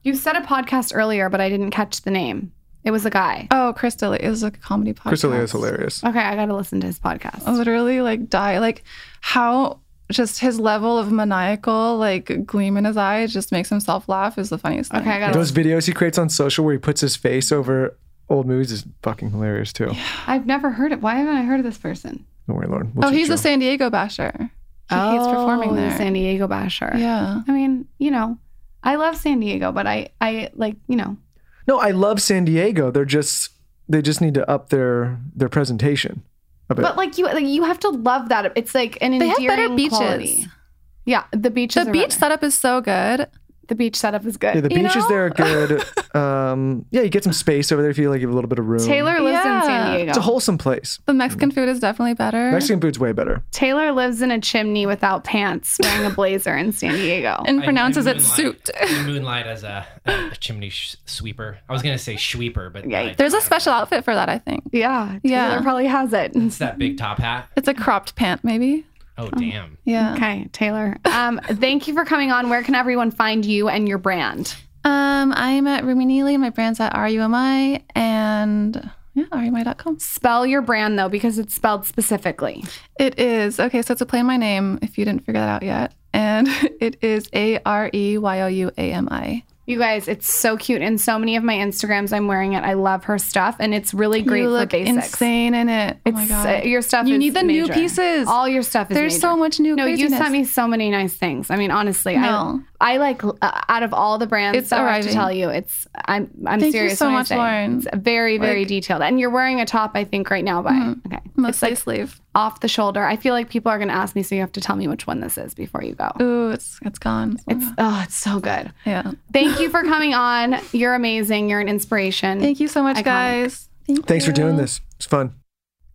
You said a podcast earlier, but I didn't catch the name. It was a guy. Oh, Chris D'Elia is a comedy podcast. Chris D'Elia is hilarious. Okay, I gotta listen to his podcast. I literally like die like how just his level of maniacal like gleam in his eye just makes himself laugh is the funniest thing. Okay, I gotta. Those videos he creates on social where he puts his face over old movies is fucking hilarious too. I've never heard it. Why haven't I heard of this person? Don't worry, Lauryn. We'll oh, he's you. a San Diego basher. He hates performing Oh, the there. San Diego basher. yeah. I mean, you know, I love San Diego, but I, I like, you know, No, I love San Diego. They're just they just need to up their their presentation a bit. but like you, like you have to love that. It's like an They have endearing better beaches. quality. Yeah, the beaches. The are beach better. setup is so good. The beach setup is good. yeah, the you beaches know? there are good. um, yeah, you get some space over there if you like. You have a little bit of room. Taylor lives in San Diego. it's a wholesome place. The Mexican food is definitely better. Mexican food's way better. Taylor lives in a chimney without pants, wearing a blazer in San Diego. and I- pronounces I it suit. I moonlight as a, a chimney sh- sweeper. I was gonna say sweeper, but Yeah, I- There's a special outfit for that, I think. yeah, Taylor Yeah. probably has it. It's that big top hat. It's a cropped pant, maybe. Oh damn! Yeah. Okay, Taylor. Um, thank you for coming on. Where can everyone find you and your brand? Um, I'm at Rumi Neely. My brand's at Are You Am I and yeah, AreYouAmI.com. Spell your brand though, because it's spelled specifically. It is. Okay, so it's a play on my name if you didn't figure that out yet. And it is A R E Y O U A M I. You guys, it's so cute. In so many of my Instagrams, I'm wearing it. I love her stuff, and it's really great You for look basics. insane in it. Oh my It's, god. uh, your stuff You need the new pieces. All your stuff is There's major. so much new No, you sent me so many nice things. I mean, honestly, No. I like uh, out of all the brands. It's though, I have to tell you, it's I'm I'm Thank you so when I much, say Lauryn. It's very very Like- detailed, and you're wearing a top. I think right now, by Mm-hmm. okay, Mostly like sleeve. off the shoulder. I feel like people are going to ask me, so you have to tell me which one this is before you go. Ooh, it's it's gone. It's oh, it's so good. yeah. Thank you for coming on. You're amazing. You're an inspiration. Thank you so much, Iconic. guys. Thank Thanks for doing this. It's fun.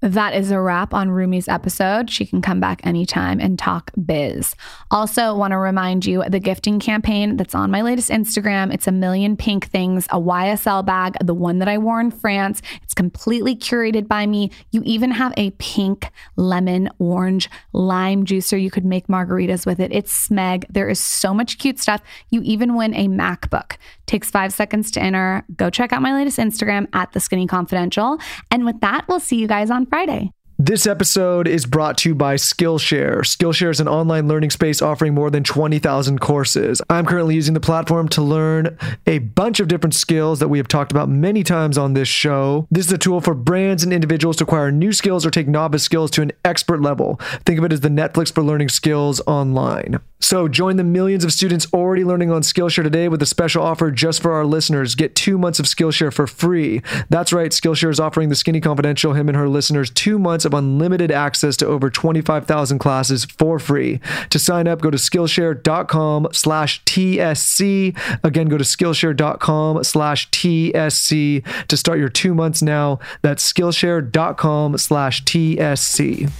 That is a wrap on Rumi's episode. She can come back anytime and talk biz. Also, want to remind you the gifting campaign that's on my latest Instagram. It's a million pink things, a YSL bag, the one that I wore in France. It's completely curated by me. You even have a pink lemon, orange, lime juicer. You could make margaritas with it. It's smeg. There is so much cute stuff. You even win a MacBook. Takes five seconds to enter. Go check out my latest Instagram at the Skinny Confidential. And with that, we'll see you guys Friday. This episode is brought to you by Skillshare. Skillshare is an online learning space offering more than 20,000 courses. I'm currently using the platform to learn a bunch of different skills that we have talked about many times on this show. This is a tool for brands and individuals to acquire new skills or take novice skills to an expert level. Think of it as the Netflix for learning skills online. So join the millions of students already learning on Skillshare today with a special offer just for our listeners. Get two months of Skillshare for free. That's right, Skillshare is offering the Skinny Confidential, him and her listeners, two months of unlimited access to over 25,000 classes for free. To sign up, go to Skillshare.com slash TSC. Again, go to Skillshare.com slash TSC to start your two months now. That's Skillshare.com slash TSC.